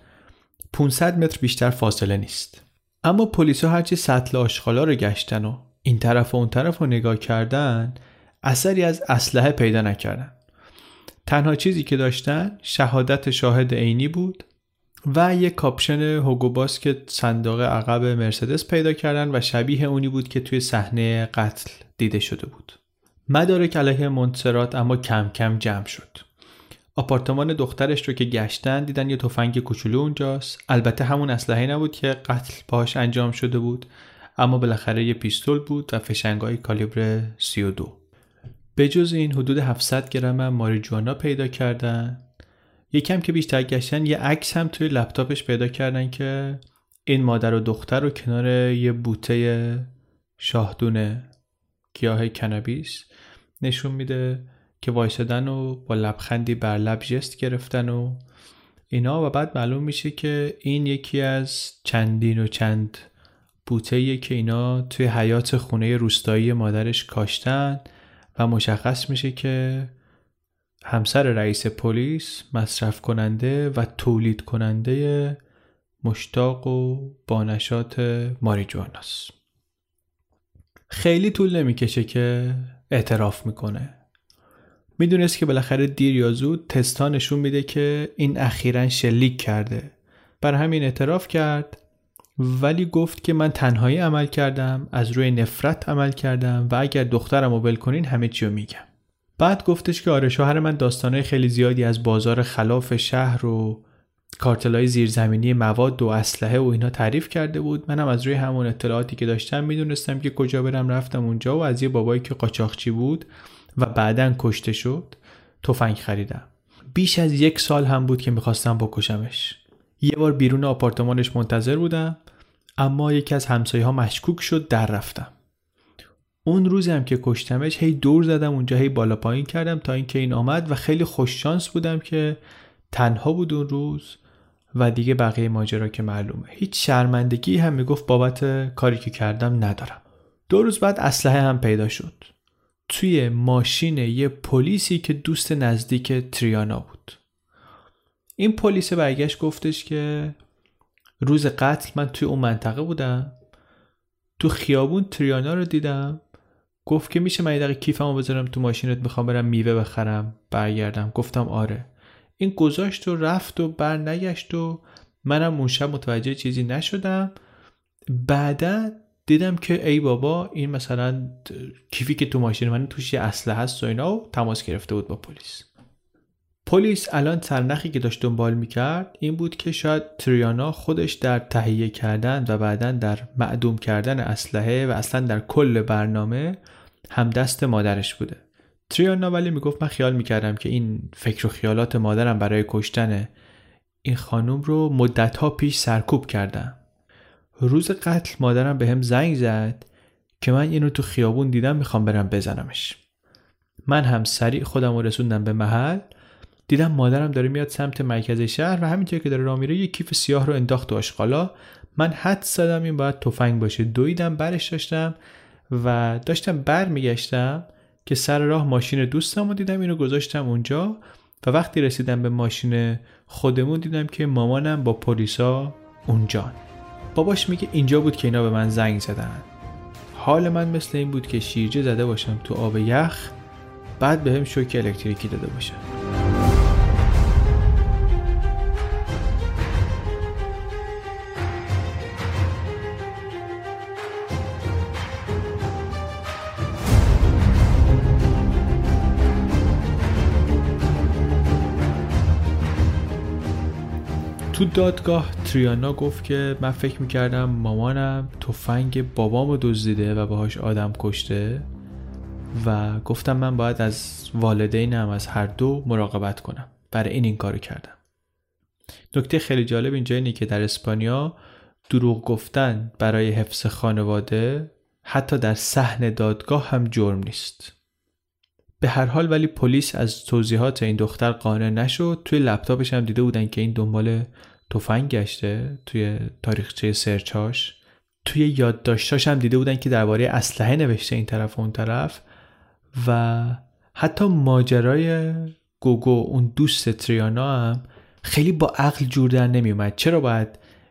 500 متر بیشتر فاصله نیست. اما پلیس ها هرچی سطل آشغالا رو گشتن و این طرف و اون طرف رو نگاه کردن اثری از اسلحه پیدا نکردن. تنها چیزی که داشتن شهادت شاهد عینی بود و یک کاپشن هوگوباس که صندوق عقب مرسدس پیدا کردن و شبیه اونی بود که توی صحنه قتل دیده شده بود. مدارک علیه مونتسرات اما کم کم جمع شد. آپارتمان دخترش رو که گشتن دیدن یه تفنگ کوچولو اونجاست. البته همون اسلحه نبود که قتل باهاش انجام شده بود اما بالاخره یه پیستول بود و فشنگای کالیبر 32 به جز این حدود 700 گرم ماریجوانا پیدا کردن. یکم که بیشتر گشتن یه عکس هم توی لپتاپش پیدا کردن که این مادر و دختر رو کنار یه بوته شاهدونه گیاه کنابیس نشون میده که وایسادن و با لبخندی بر لب جست گرفتن و اینا. و بعد معلوم میشه که این یکی از چندین و چند بوته که اینا توی حیات خونه روستایی مادرش کاشتن. و مشخص میشه که همسر رئیس پلیس مصرف کننده و تولید کننده مشتاق و بانشات ماریجواناست خیلی طول نمی‌کشه که اعتراف می‌کنه. می‌دونست که بالاخره دیر یا زود تستا نشون میده که این اخیرا شلیک کرده. بر همین اعتراف کرد ولی گفت که من تنهایی عمل کردم از روی نفرت عمل کردم و اگر دخترم رو کنین همه چی رو میگم. بعد گفتش که آره شوهر من داستانهای خیلی زیادی از بازار خلاف شهر و کارتلای زیرزمینی مواد و اسلحه و اینا تعریف کرده بود. منم از روی همون اطلاعاتی که داشتم می‌دونستم که کجا برم رفتم اونجا و از یه بابایی که قاچاقچی بود و بعدا کشته شد تفنگ خریدم. بیش از یک سال هم بود که می‌خواستم بکشمش. یه بار بیرون آپارتمانش منتظر بودم اما یکی از همسایه ها مشکوک شد در رفتم. اون روزی هم که کشتمش هی دور زدم اونجا هی بالا پایین کردم تا اینکه این آمد و خیلی خوششانس بودم که تنها بود اون روز و دیگه بقیه ماجرا که معلومه. هیچ شرمندگی هم می‌گفت بابت کاری که کردم ندارم. دو روز بعد اسلحه هم پیدا شد. توی ماشین یه پلیسی که دوست نزدیک تریانا بود. این پلیس برگشت گفتش که روز قتل من توی اون منطقه بودم. تو خیابون تریانا رو دیدم. گفت که میشه من یه دقیقه کیفمو بذارم تو ماشینت می‌خوام برم میوه بخرم برگردم. گفتم آره. این گذاشت و رفت و بر نگشت و منم اون شب متوجه چیزی نشدم. بعدا دیدم که ای بابا این مثلا کیفی که تو ماشین من توش یه اسلحه هست و اینا و تماس گرفته بود با پلیس. پلیس الان سرنخی که داشت دنبال می‌کرد این بود که شاید تریانا خودش در تهیه کردن و بعدا در معدوم کردن اسلحه و اصلا در کل برنامه هم دست مادرش بوده. تریانا ولی می‌گفت من خیال می‌کردم که این فکر و خیالات مادرم برای کشتن این خانم رو مدتها پیش سرکوب کردم. روز قتل مادرم به هم زنگ زد که من اینو تو خیابون دیدم می‌خوام برم بزنمش. من هم سریع خودم رو رسوندم به محل. دیدم مادرم داره میاد سمت مرکز شهر و همینطور که داره راه میره یه کیف سیاه رو انداخت تو آشغالا. من حد زدم این باید تفنگ باشه. دویدم برش داشتم و داشتم بر میگشتم که سر راه ماشین دوستم رو دیدم اینو گذاشتم اونجا و وقتی رسیدم به ماشین خودمون دیدم که مامانم با پلیسا اونجا باباش میگه اینجا بود که اینا به من زنگ زدن. حال من مثل این بود که شیرجه زده باشم تو آب یخ بعد بهم به شوک الکتریکی داده باشه. دادگاه تریانا گفت که من فکر می‌کردم مامانم تفنگ بابامو دزدیده و باهاش آدم کشته و گفتم من باید از والدینم از هر دو مراقبت کنم. برای این این کارو کردم. نکته خیلی جالب اینجا اینه که در اسپانیا دروغ گفتن برای حفظ خانواده حتی در صحن دادگاه هم جرم نیست. به هر حال ولی پلیس از توضیحات این دختر قانع نشد. توی لپتاپش هم دیده بودن که این دنبال تفنگ گشته توی تاریخچه سرچاش. توی یادداشتاش هم دیده بودن که درباره اسلحه نوشته این طرف و اون طرف و حتی ماجرای گوگو اون دوست تریانا هم خیلی با عقل جور در نمیومد چرا باید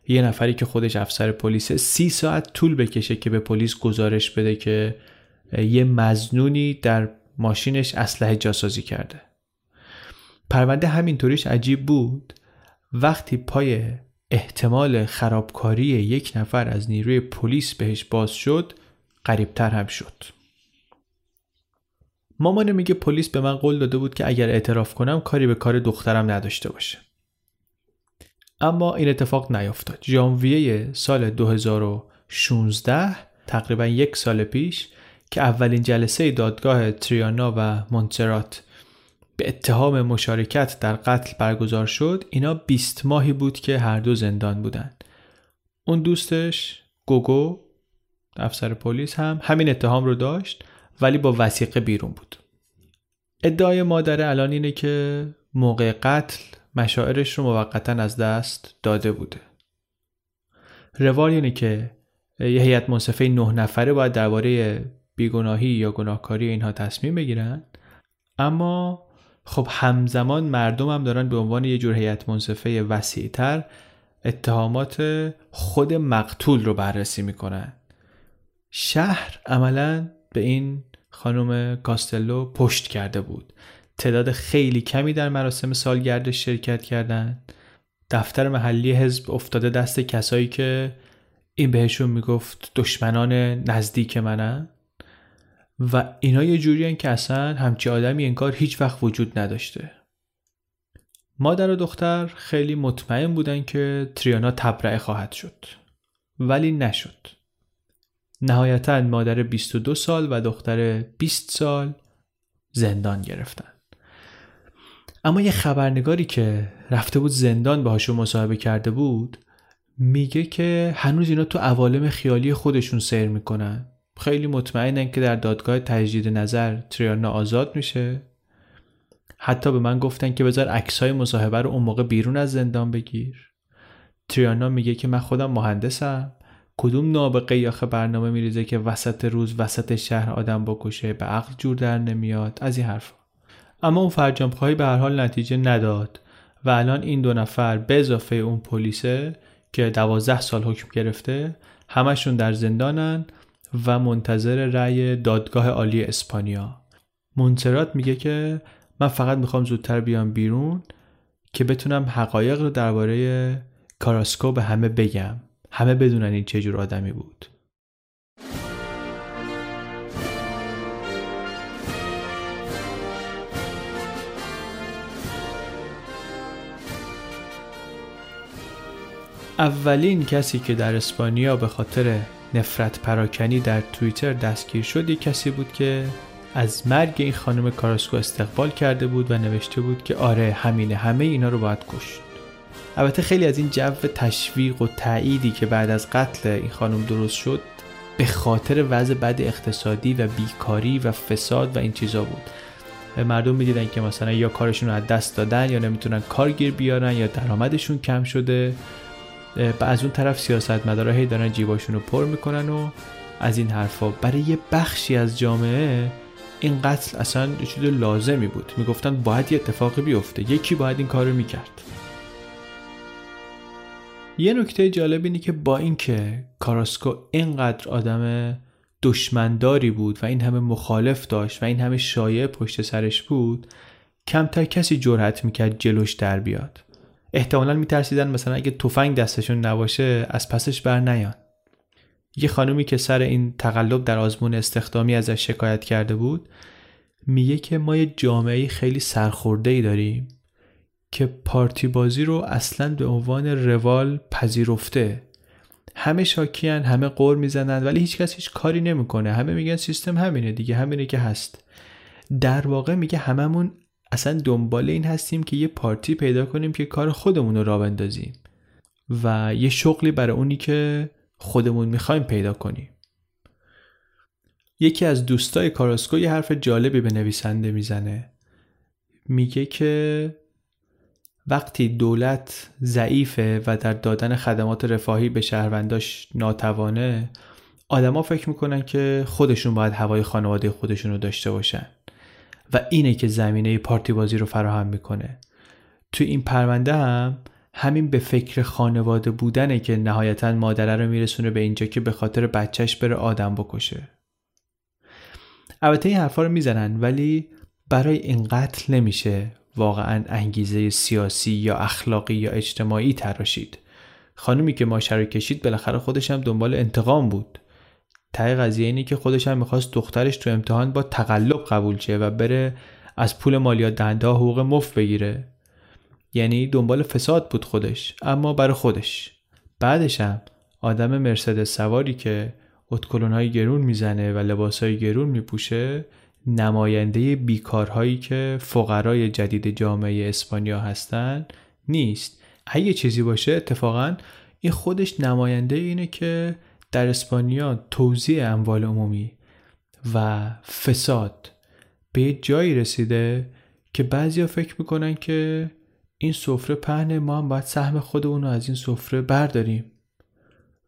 یه نفری که خودش افسر پلیسه سی ساعت طول بکشه که به پلیس گزارش بده که یه مزنونی در ماشینش اسلحه جاسازی کرده؟ پرونده همینطوریش عجیب بود. وقتی پای احتمال خرابکاری یک نفر از نیروی پلیس بهش باز شد قریبتر هم شد. مامانه میگه پلیس به من قول داده بود که اگر اعتراف کنم کاری به کار دخترم نداشته باشه. اما این اتفاق نیفتاد. ژانویه سال 2016 تقریبا یک سال پیش که اولین جلسه دادگاه تریانا و مونترات به اتهام مشارکت در قتل برگزار شد اینا 20 ماهی بود که هر دو زندان بودن. اون دوستش گوگو افسر پلیس هم همین اتهام رو داشت ولی با وسیقه بیرون بود. ادعای مادر الان اینه که موقع قتل مشاعرش رو موقتا از دست داده بوده. روال اینه که یه هیئت منصفه نه نفره باید درباره بیگناهی یا گناهکاری اینها تصمیم بگیرن اما خب همزمان مردم هم دارن به عنوان یه جور هیئت منصفه وسیعتر اتهامات خود مقتول رو بررسی می‌کنن. شهر عملا به این خانم کاستلو پشت کرده بود. تعداد خیلی کمی در مراسم سالگردش شرکت کردند دفتر محلی حزب افتاده دست کسایی که این بهشون می‌گفت دشمنان نزدیک منن. و اینا یه جوری که اصلا همچی آدمی انگار هیچ وقت وجود نداشته. مادر و دختر خیلی مطمئن بودن که تریانا تبرعه خواهد شد. ولی نشد. نهایتا مادر 22 سال و دختر 20 سال زندان گرفتن. اما یه خبرنگاری که رفته بود زندان باهاشون مصاحبه کرده بود میگه که هنوز اینا تو عوالم خیالی خودشون سیر می‌کنن. خیلی مطمئنن که در دادگاه تجدید نظر تریانا آزاد میشه. حتی به من گفتن که بذار عکسای مصاحبه رو اون موقع بیرون از زندان بگیر. تریانا میگه که من خودم مهندسم. کدوم نابغه آخه برنامه میریزه که وسط روز وسط شهر آدم بکشه به عقل جور در نمیاد از این حرف اما اون فرجام خواهی به هر حال نتیجه نداد و الان این دو نفر به اضافه اون پلیسه که دوازده سال حکم گرفته همشون در زندانن. و منتظر رأی دادگاه عالی اسپانیا. مونترات میگه که من فقط می‌خوام زودتر بیام بیرون که بتونم حقایق رو درباره کاراسکو به همه بگم. همه بدونن این چه جور آدمی بود. اولین کسی که در اسپانیا به خاطر نفرت پراکنی در توییتر دستگیر شد. یک کسی بود که از مرگ این خانم کاراسکو استقبال کرده بود و نوشته بود که آره همینه همه اینا رو باید کشت. البته خیلی از این جو تشویق و تأییدی که بعد از قتل این خانم درست شد به خاطر وضع بد اقتصادی و بیکاری و فساد و این چیزا بود. مردم می‌دیدن که مثلا یا کارشون رو از دست دادن یا نمی‌تونن کارگیر بیارن یا درآمدشون کم شده. از اون طرف سیاست مداره هی دارن جیباشون رو پر می‌کنن و از این حرفا. برای یه بخشی از جامعه این قتل اصلا چیز لازمی بود. می‌گفتن باید یه اتفاقی بیفته. یکی باید این کار رو می‌کرد. یه نکته جالب اینه که با اینکه کاراسکو اینقدر آدم دشمنداری بود و این همه مخالف داشت و این همه شایع پشت سرش بود کمتر کسی جرأت می‌کرد جلوش در بیاد. احتمالا میترسیدن مثلا اگه تفنگ دستشون نباشه از پسش بر نیان. یه خانومی که سر این تقلب در آزمون استخدامی ازش شکایت کرده بود میگه که ما یه جامعه خیلی سرخورده ای داریم که پارتی بازی رو اصلا به عنوان روال پذیرفته. همه شاکیان همه قور می‌زنن ولی هیچکس هیچ کاری نمی‌کنه. همه میگن سیستم همینه دیگه همینه که هست. در واقع میگه هممون اصلا دنبال این هستیم که یه پارتی پیدا کنیم که کار خودمون رو را بندازیم و یه شغلی برای اونی که خودمون می‌خوایم پیدا کنیم. یکی از دوستای کاراسکو یه حرف جالبی به نویسنده می‌زنه. میگه که وقتی دولت ضعیفه و در دادن خدمات رفاهی به شهرونداش ناتوانه آدما فکر می‌کنن که خودشون باید هوای خانواده خودشون رو داشته باشن. و اینه که زمینه پارتی بازی رو فراهم می‌کنه. تو این پرونده هم همین به فکر خانواده بودنه که نهایتا مادره رو میرسونه به اینجا که به خاطر بچهش بره آدم بکشه. البته این حرفا رو می‌زنن ولی برای این قتل نمیشه واقعا انگیزه سیاسی یا اخلاقی یا اجتماعی تراشید. خانومی که ماشه رو کشید بالاخره خودش هم دنبال انتقام بود. ته قضیه اینه که خودش هم می‌خواست دخترش تو امتحان با تقلب قبول شه و بره از پول مالیات دهنده حقوق مفت بگیره. یعنی دنبال فساد بود خودش اما برای خودش. بعدش هم آدم مرسدس سواری که اتکلون های گرون می‌زنه و لباس های گرون میپوشه نماینده بیکارهایی که فقرای جدید جامعه اسپانیا هستن نیست. اگه چیزی باشه اتفاقا این خودش نماینده اینه که در اسپانیا توزیع اموال عمومی و فساد به جایی رسیده که بعضیا فکر می‌کنن که این سفره پهن ما هم باید سهم خودمون رو از این سفره برداریم.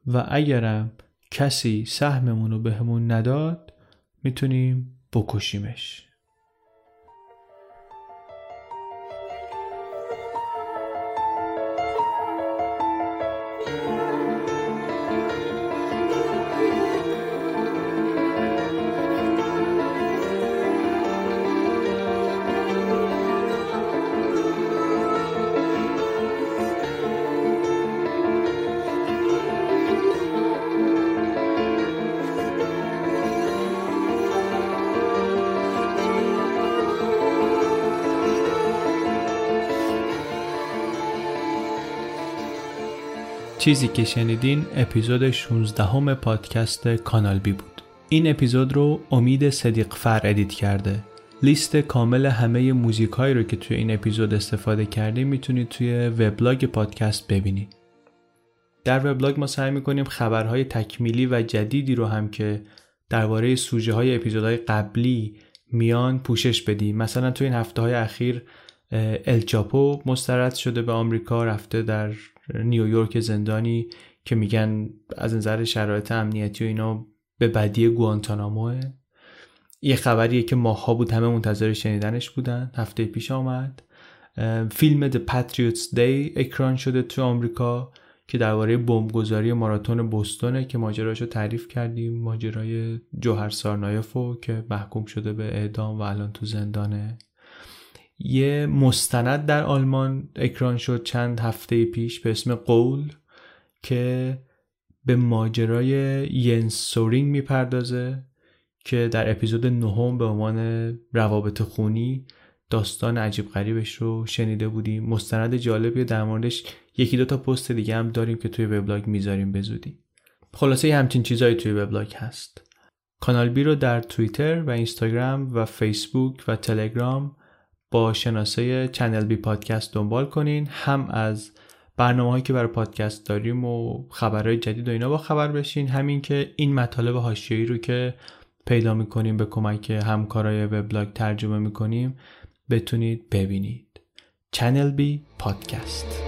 و اگرم کسی سهممون رو بهمون نداد می‌تونیم بکشیمش. چیزی که شنیدین اپیزود 16 هم پادکست چنل بی بود. این اپیزود رو امید صدیق فر edit کرده. لیست کامل همه موزیک هایی رو که توی این اپیزود استفاده کردیم می‌تونید توی وبلاگ پادکست ببینید در وبلاگ ما سعی می‌کنیم خبرهای تکمیلی و جدیدی رو هم که درباره سوژه های اپیزودهای قبلی میان پوشش بدیم. مثلا توی این هفته های اخیر الچاپو مسترد شده به آمریکا رفته در نیویورک زندانی که میگن از نظر شرایط امنیتی و اینا به بدی گوانتاناموه یه خبریه که ماها بود همه منتظر شنیدنش بودن. هفته پیش آمد. فیلم The Patriots Day اکران شده تو آمریکا که درباره بمبگذاری ماراتون بوستونه که ماجراشو تعریف کردیم. ماجرای جوهر سارنایفو که محکوم شده به اعدام و الان تو زندانه. یه مستند در آلمان اکران شد چند هفته پیش به اسم قول که به ماجرای ینس سورینگ می‌پردازه که در اپیزود نهم به عنوان روابط خونی داستان عجیب غریبش رو شنیده بودیم. مستند جالبی در موردش یکی دو تا پست دیگه هم داریم که توی وبلاگ می‌ذاریم به زودی. خلاصه همچین چیزهایی توی وبلاگ هست. کانال بی رو در توییتر و اینستاگرام و فیسبوک و تلگرام با شناسه چنل بی پادکست دنبال کنین. هم از برنامه هایی که برای پادکست داریم و خبرهای جدید و اینا با خبر بشین. همین که این مطالب حاشیه‌ای رو که پیدا می‌کنیم به کمک همکارای وبلاگ ترجمه می‌کنیم بتونید ببینید. چنل بی پادکست.